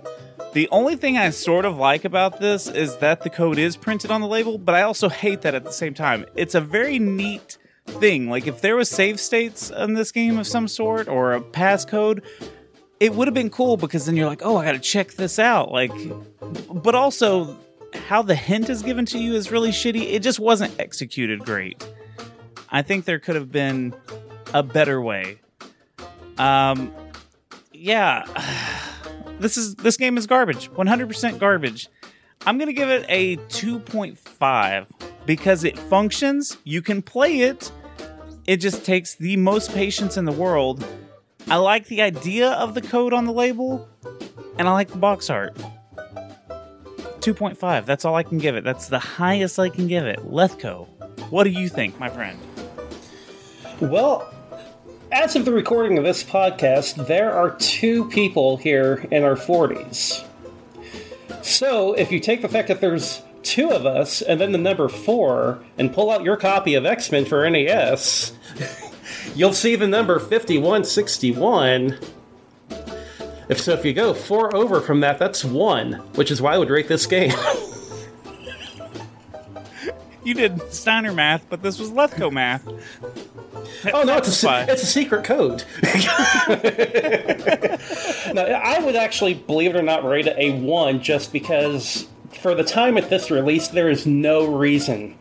Speaker 2: The only thing I sort of like about this is that the code is printed on the label, but I also hate that at the same time. It's a very neat thing. Like if there was save states in this game of some sort or a passcode, it would have been cool because then you're like, "Oh, I got to check this out." Like but also how the hint is given to you is really shitty. It just wasn't executed great. I think there could have been a better way. Um yeah. This is this game is garbage. 100% garbage. I'm to give it a 2.5 because it functions, you can play it. It just takes the most patience in the world. I like the idea of the code on the label and I like the box art. 2.5. That's all I can give it. That's the highest I can give it. Leathco. What do you think, my friend?
Speaker 4: Well, as of the recording of this podcast, there are two people here in our 40s. So, if you take the fact that there's two of us and then the number four and pull out your copy of X Men for NES, you'll see the number 5161. If so, if you go four over from that, that's one, which is why I would rate this game.
Speaker 2: You did Steiner math, but this was Leathco math.
Speaker 4: Oh no, it's a it's a secret code. no, I would actually believe it or not rate it a one just because for the time at this release, there is no reason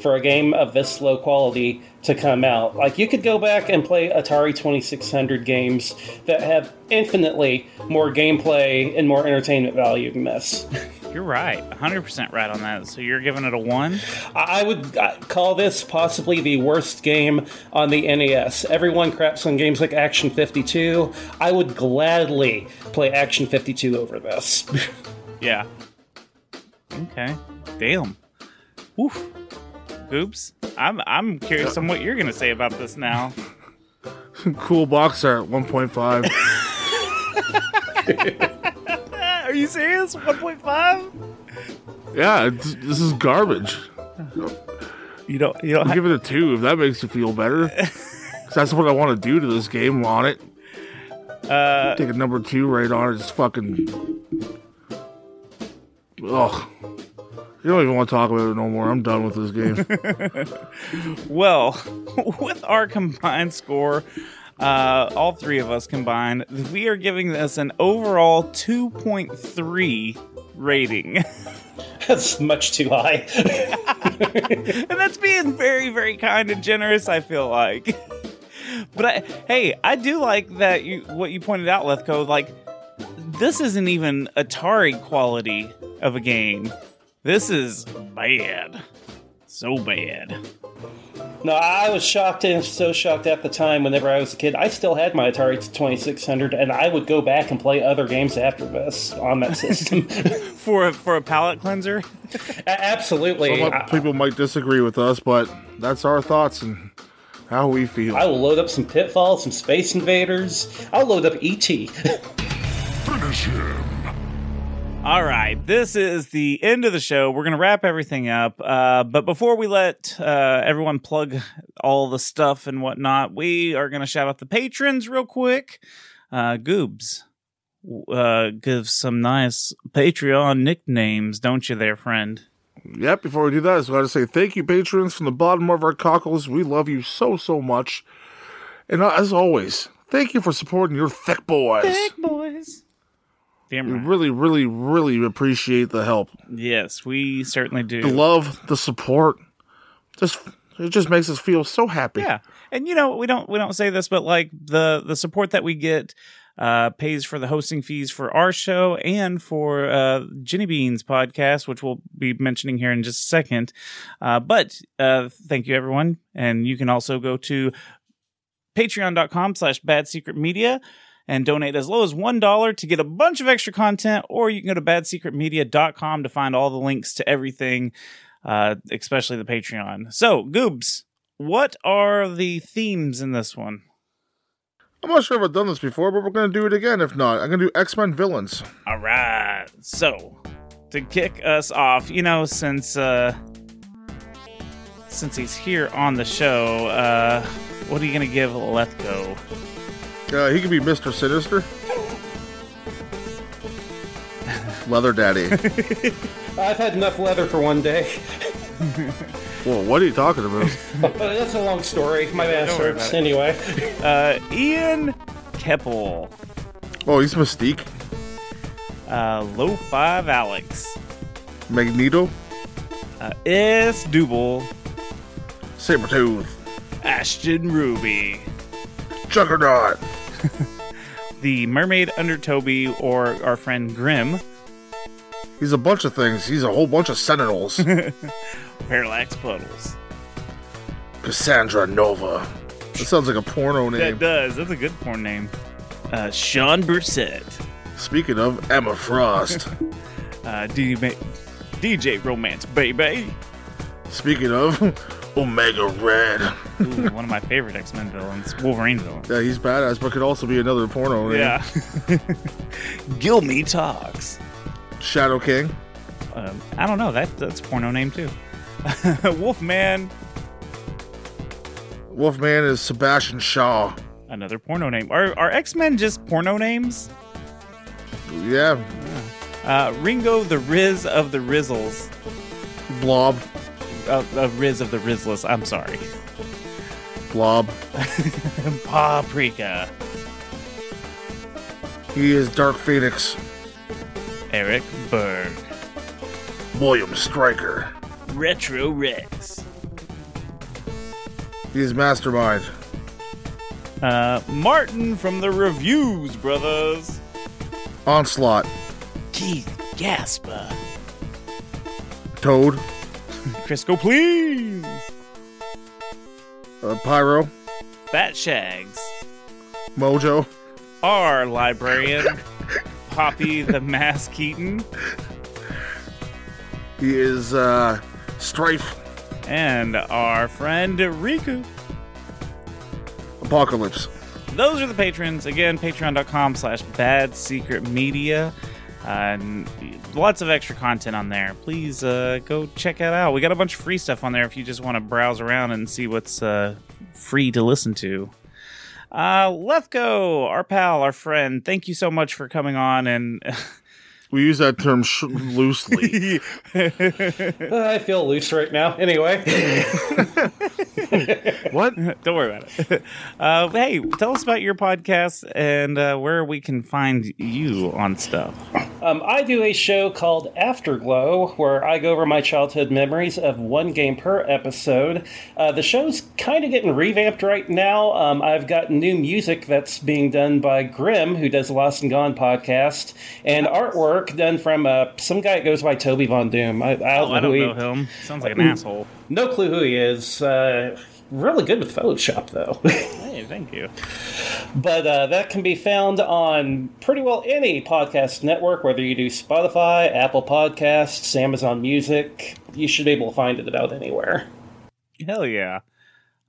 Speaker 4: for a game of this low quality to come out. Like you could go back and play Atari 2600 games that have infinitely more gameplay and more entertainment value than this.
Speaker 2: You're right. 100% right on that. So you're giving it a 1?
Speaker 4: I would call this possibly the worst game on the NES. Everyone craps on games like Action 52. I would gladly play Action 52 over this.
Speaker 2: Yeah. Okay. Damn. Oof. Oops. I'm I'm curious on what you're gonna say about this now.
Speaker 1: Cool box art, 1.5.
Speaker 2: Are you serious? 1.5?
Speaker 1: yeah, it's, this is garbage.
Speaker 2: You don't you don't
Speaker 1: give it a two if that makes you feel better. 'Cause that's what I want to do to this game on it.
Speaker 2: uh
Speaker 1: Take a number two right on it. Just fucking. Ugh. You don't even want to talk about it no more. I'm done with this game.
Speaker 2: well, with our combined score, uh, all three of us combined, we are giving this an overall 2.3 rating.
Speaker 4: That's much too high.
Speaker 2: and that's being very, very kind and generous, I feel like. But I, hey, I do like that you what you pointed out, Leathco. Like, this isn't even Atari quality of a game. This is bad, so bad.
Speaker 4: no, I was shocked and so shocked at the time whenever I was a kid. I still had my Atari 2600 and I would go back and play other games after this on that system.
Speaker 2: For a, for a palate cleanser,
Speaker 4: A- Absolutely.
Speaker 1: Some people might disagree with us, but that's our thoughts and how we feel.
Speaker 4: I will load up some Pitfall, some Space Invaders. I'll load up ET.
Speaker 6: Finish him.
Speaker 2: All right, this is the end of the show. We're going to wrap everything up. Uh, but before we let uh, everyone plug all the stuff and whatnot, we are going to shout out the patrons real quick. Uh, Goobz, uh, give some nice Patreon nicknames, don't you, there, friend?
Speaker 1: Yep, before we do that, I just got to say thank you, patrons, from the bottom of our cockles. We love you so, so much. And uh, as always, thank you for supporting your thick boys.
Speaker 2: Thick boys. Damn
Speaker 1: We really, really, really appreciate the help,
Speaker 2: Yes, we certainly do.
Speaker 1: the love, the support. Just it just makes us feel so happy.
Speaker 2: Yeah, and you know we don't we don't say this, but like the the support that we get uh, pays for the hosting fees for our show and for uh, Jenny Bean's podcast, which we'll be mentioning here in just a second. Uh, but uh, thank you everyone, and you can also go to patreon.com slash bad secret media and donate as low as $1 to get a bunch of extra content, or you can go to badsecretmedia.com to find all the links to everything, uh, especially the Patreon. So, Goobz, what are the themes in this one?
Speaker 1: I'm not sure if I've done this before, but we're going to do it again. If not, I'm going to do X Men villains.
Speaker 2: All right. So, to kick us off, you know, since uh since he's here on the show, uh what are you going to give Leathco?
Speaker 1: Uh, he could be Mr. Sinister. Leather Daddy.
Speaker 4: I've had enough leather for one day.
Speaker 1: well, what are you talking about?
Speaker 4: That's a long story. My
Speaker 2: worry
Speaker 4: master.
Speaker 2: about.
Speaker 4: Anyway.
Speaker 2: Uh, Ian Keppel.
Speaker 1: Oh, he's Mystique.
Speaker 2: Uh, Low Five Alex.
Speaker 1: Magneto.
Speaker 2: Uh, S. Double.
Speaker 1: Sabretooth.
Speaker 2: Ashton Ruby.
Speaker 1: Juggernaut.
Speaker 2: The Mermaid Under Toby or our friend Grim.
Speaker 1: He's a bunch of things. He's a whole bunch of sentinels.
Speaker 2: Parallax Puddles.
Speaker 1: Cassandra Nova. That sounds like a porno name.
Speaker 2: That does. That's a good porn name. Uh, Sean Brissett.
Speaker 1: Speaking of Emma Frost.
Speaker 2: Uh, D- DJ Romance Baby.
Speaker 1: Speaking of Omega Red.
Speaker 2: Ooh, one of my favorite X Men villains. Wolverine villain.
Speaker 1: Yeah, he's badass, but could also be another porno name.
Speaker 2: Yeah. Gilmy Talks.
Speaker 1: Shadow King.
Speaker 2: Um, I don't know. That that's a porno name too. Wolfman.
Speaker 1: Wolfman is Sebastian Shaw.
Speaker 2: Another porno name. Are are X Men just porno names?
Speaker 1: Yeah,
Speaker 2: Uh, Ringo the Riz of the Rizzles.
Speaker 1: Blob.
Speaker 2: Uh, uh, Riz of the Rizless. I'm sorry.
Speaker 1: Blob.
Speaker 2: Paprika.
Speaker 1: He is Dark Phoenix.
Speaker 2: Eric Berg.
Speaker 1: William Stryker.
Speaker 2: Retro Rex.
Speaker 1: He is Mastermind.
Speaker 2: Uh, Martin from the Reviews Brothers.
Speaker 1: Onslaught.
Speaker 2: Keith Gasper.
Speaker 1: Toad.
Speaker 2: Crisco, please.
Speaker 1: Uh, Pyro.
Speaker 2: Fat Shags.
Speaker 1: Mojo.
Speaker 2: Our librarian. Poppy the Mask Keaton.
Speaker 1: He is uh, Strife.
Speaker 2: And our friend Riku.
Speaker 1: Apocalypse.
Speaker 2: those are the patrons again patreon.com slash bad secret media uh, and lots of extra content on there. Please uh, go check it out. We got a bunch of free stuff on there if you just want to browse around and see what's uh, free to listen to. Uh, Leathco, our pal, our friend, thank you so much for coming on and
Speaker 1: We use that term sh- loosely.
Speaker 4: I feel loose right now. Anyway.
Speaker 1: what?
Speaker 2: don't worry about it. Uh, hey, tell us about your podcast and uh, where we can find you on stuff.
Speaker 4: Um, I do a show called Afterglow where I go over my childhood memories of one game per episode. Uh, the show's kind of getting revamped right now. Um, I've got new music that's being done by Grim, who does the Lost and Gone podcast, and artwork done from uh, some guy that goes by Toby Von Doom. I, I don't
Speaker 2: Oh,
Speaker 4: know who
Speaker 2: don't
Speaker 4: he,
Speaker 2: know him. Sounds like an asshole.
Speaker 4: No clue who he is. Uh, really good with Photoshop, though.
Speaker 2: Hey, thank you.
Speaker 4: But uh, that can be found on pretty well any podcast network, whether you do Spotify, Apple Podcasts, Amazon Music. You should be able to find it about anywhere.
Speaker 2: Hell yeah.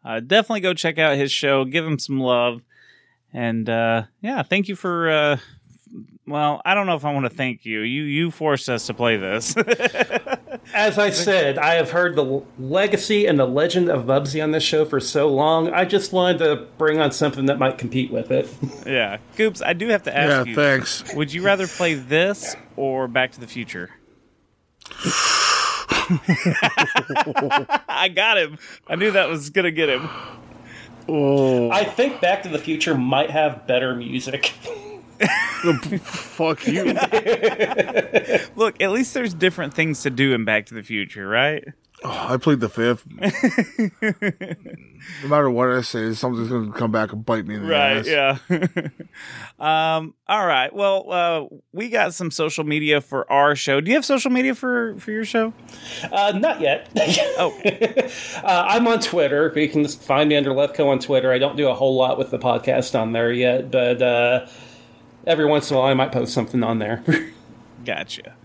Speaker 2: Uh, definitely go check out his show. Give him some love. And uh, yeah, thank you for. Well, I don't know if I want to thank you. You you forced us to play this.
Speaker 4: As I said, I have heard the legacy and the legend of Bubsy on this show for so long. I just wanted to bring on something that might compete with it.
Speaker 2: yeah, Goobz. I do have to
Speaker 1: Yeah,
Speaker 2: ask you.
Speaker 1: thanks.
Speaker 2: Would you rather play this or Back to the Future? I got him. I knew that was gonna get him.
Speaker 1: Oh,
Speaker 4: I think Back to the Future might have better music.
Speaker 1: fuck you.
Speaker 2: Look, at least there's different things to do in Back to the Future, right?
Speaker 1: I played the fifth. no matter what I say, something's going to come back and bite me in the
Speaker 2: right
Speaker 1: ass.
Speaker 2: yeah um all right well uh we got some social media for our show do you have social media for for your show
Speaker 4: Uh, not yet.
Speaker 2: oh
Speaker 4: Uh, I'm on Twitter. You can find me under Leathco on Twitter. I don't do a whole lot with the podcast on there yet, but uh, every once in a while I might post something on there.
Speaker 2: gotcha.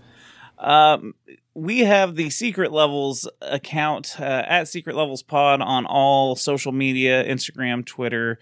Speaker 2: Um we have the secret levels account uh, at secret levels pod on all social media instagram twitter.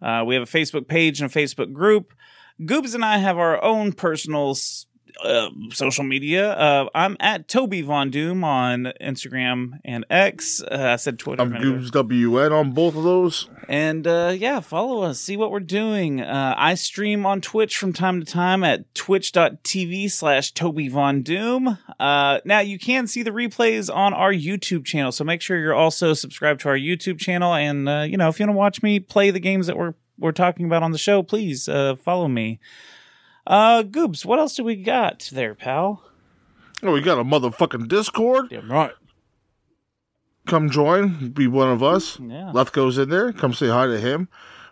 Speaker 2: Uh, we have a facebook page and a facebook group. Goobz and i have our own personal s- uh, social media. Uh, I'm at Toby Von Doom on Instagram and X. Uh, I said Twitter.
Speaker 1: I'm. Goobz WN on both of those.
Speaker 2: And uh, yeah, follow us, see what we're doing. Uh, I stream on Twitch from time to time at twitch.tv slash Toby Von Doom. Uh, now, you can see the replays on our YouTube channel, so make sure you're also subscribed to our YouTube channel. And, uh, you know, if you want to watch me play the games that we're, we're talking about on the show, please uh, follow me. Uh, Goobz, what else do we got there, pal?
Speaker 1: Oh, we got a motherfucking Discord.
Speaker 2: Damn right.
Speaker 1: Come join, be one of us.
Speaker 2: Yeah.
Speaker 1: Leathco's in there. Come say hi to him.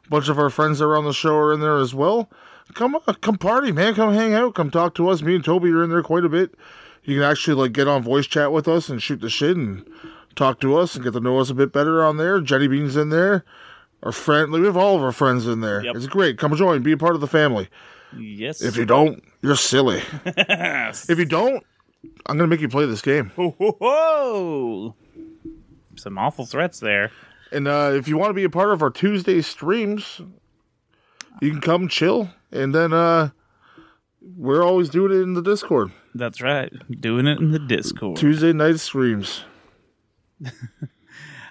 Speaker 1: bunch of our friends that are on the show are in there as well. Come on, come party, man. Come hang out. Come talk to us. Me and Toby are in there quite a bit. You can actually like get on voice chat with us and shoot the shit and talk to us and get to know us a bit better on there. Jenny Bean's in there. Our friend, we have all of our friends in there.
Speaker 2: Yep.
Speaker 1: It's great. Come join. Be a part of the family.
Speaker 2: Yes.
Speaker 1: If you don't, you're silly. if you don't, I'm gonna make you play this game.
Speaker 2: Whoa, whoa, whoa. Some awful threats there.
Speaker 1: And uh, if you want to be a part of our Tuesday streams, you can come chill. And then uh, we're always doing it in the Discord.
Speaker 2: That's right. Doing it in the Discord.
Speaker 1: Tuesday night streams.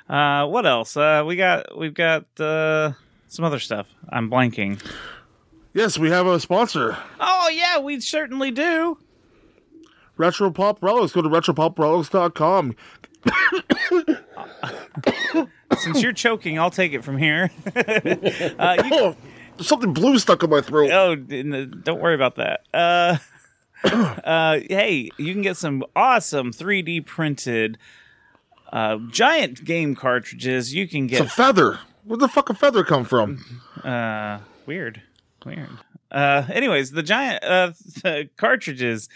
Speaker 2: Uh, what else? Uh, we got we've got uh, some other stuff. I'm blanking.
Speaker 1: Yes, we have a sponsor.
Speaker 2: Oh yeah, we certainly do.
Speaker 1: Retro Pop Relics. Go to retropoprelics.com.
Speaker 2: Since you're choking, I'll take it from here. uh, you,
Speaker 1: Oh, something blue stuck in my throat.
Speaker 2: oh, don't worry about that. Uh, uh, hey, you can get some awesome 3D printed uh, giant game cartridges. You can
Speaker 1: It's a feather. Where'd the fuck a feather come from?
Speaker 2: uh, weird, weird. Uh, anyways, the giant uh, cartridges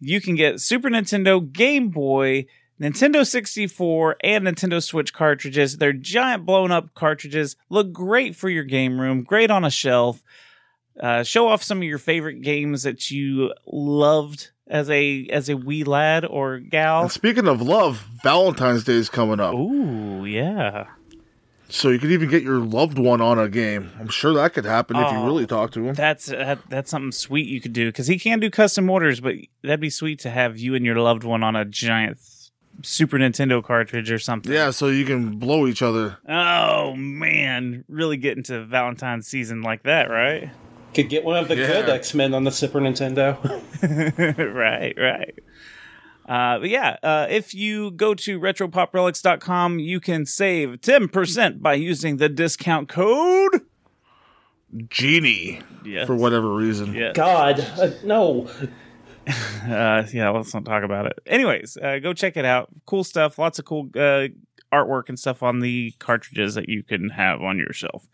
Speaker 2: you can get Super Nintendo, Game Boy, Nintendo 64, and Nintendo Switch cartridges. They're giant blown up cartridges. Look great for your game room, great on a shelf. Uh, show off some of your favorite games that you loved as a as a wee lad or gal.
Speaker 1: And speaking of love, Valentine's Day is coming up.
Speaker 2: Ooh, yeah.
Speaker 1: So you could even get your loved one on a game. I'm sure that could happen if you
Speaker 2: Oh.
Speaker 1: really talk to him.
Speaker 2: That's uh, that's something sweet you could do because he can do custom orders, but that'd be sweet to have you and your loved one on a giant Super Nintendo cartridge or something.
Speaker 1: Yeah, so you can blow each other.
Speaker 2: Oh man, really get into Valentine's season like that, right?
Speaker 4: Could get one of the
Speaker 1: Yeah.
Speaker 4: good X Men on the Super Nintendo.
Speaker 2: right, right. Uh, but yeah, uh, if you go to retropoprelics.com, you can save 10% by using the discount code.
Speaker 1: Genie.
Speaker 2: Yes.
Speaker 1: For whatever reason.
Speaker 2: Yeah.
Speaker 4: God, uh, no.
Speaker 2: Uh, yeah, let's not talk about it. Anyways, uh, go check it out. Cool stuff. Lots of cool uh, artwork and stuff on the cartridges that you can have on your shelf.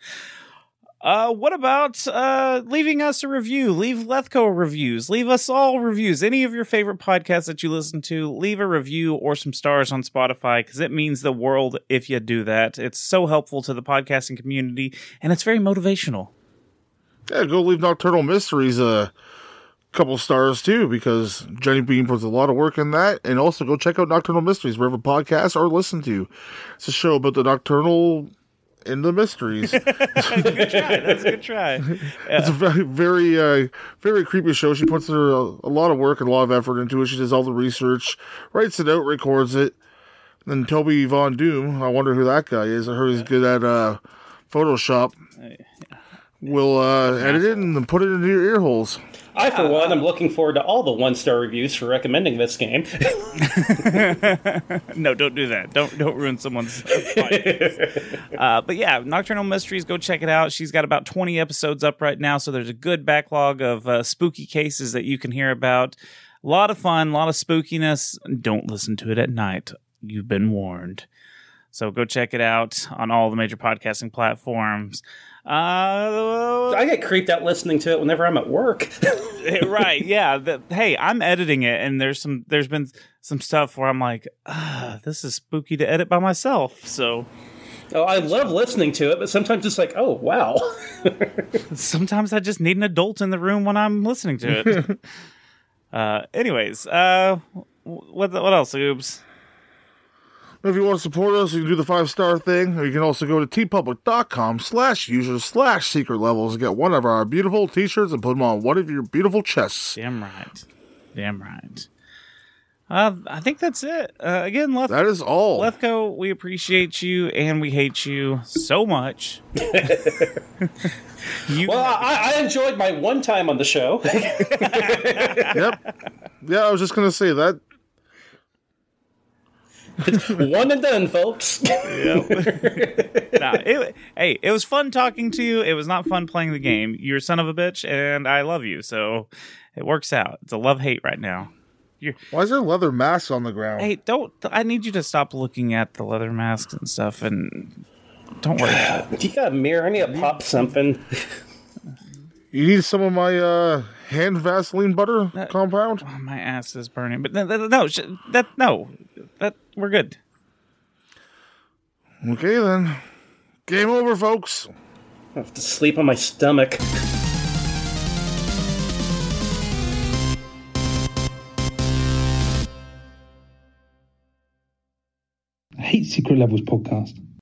Speaker 2: Uh, what about uh, leaving us a review? Leave Leathco reviews. Leave us all reviews. Any of your favorite podcasts that you listen to, leave a review or some stars on Spotify because it means the world if you do that. It's so helpful to the podcasting community and it's very motivational.
Speaker 1: Yeah, go leave Nocturnal Mysteries a couple stars too, because Jenny Bean puts a lot of work in that. And also go check out Nocturnal Mysteries wherever podcasts are listened to. It's a show about the nocturnal and the mysteries.
Speaker 2: good try. That's a good try.
Speaker 1: It's a very, very, uh, very creepy show. She puts her, a, a lot of work and a lot of effort into it. She does all the research, writes it out, records it. Then Toby Von Doom, I wonder who that guy is. I heard he's good at uh, Photoshop. Will uh, edit it and put it into your ear holes.
Speaker 4: I, for one, am looking forward to all the one star reviews for recommending this game.
Speaker 2: No, don't do that. Don't don't ruin someone's. podcast. uh, but yeah, Nocturnal Mysteries. Go check it out. She's got about twenty episodes up right now, so there's a good backlog of uh, spooky cases that you can hear about. A lot of fun, a lot of spookiness. Don't listen to it at night. You've been warned. So go check it out on all the major podcasting platforms. Uh,
Speaker 4: I get creeped out listening to it whenever I'm at work.
Speaker 2: right yeah the, hey i'm editing it and there's some there's been some stuff where i'm like ah, this is spooky to edit by myself so
Speaker 4: oh, I love listening to it, but sometimes it's like, oh, wow.
Speaker 2: sometimes i just need an adult in the room when i'm listening to it uh anyways uh what what else oops
Speaker 1: If you want to support us, you can do the five star thing, or you can also go to teepublic.com slash users slash secret levels and get one of our beautiful t shirts and put them on one of your beautiful chests.
Speaker 2: damn right Damn right. Uh, I think that's it. Uh, again, Leth-
Speaker 1: That is all.
Speaker 2: Leathco, we appreciate you and we hate you so much. you,
Speaker 4: Well, I, I enjoyed my one time on the show.
Speaker 1: yep. Yeah, I was just gonna say that.
Speaker 4: One and done, folks.
Speaker 2: Nah, it, hey, it was fun talking to you. It was not fun playing the game. You're a son of a bitch, and I love you. So it works out. It's a love hate right now.
Speaker 1: Why is there leather masks on the ground?
Speaker 2: Hey, don't. I need you to stop looking at the leather masks and stuff, and don't worry about it.
Speaker 4: you got a mirror? I need to pop something.
Speaker 1: You need some of my uh, hand Vaseline butter compound?
Speaker 2: Oh, my ass is burning. But no, no, no, that no, that we're good.
Speaker 1: Okay then. Game over, folks.
Speaker 4: I have to sleep on my stomach.
Speaker 7: I hate Secret Levels podcast.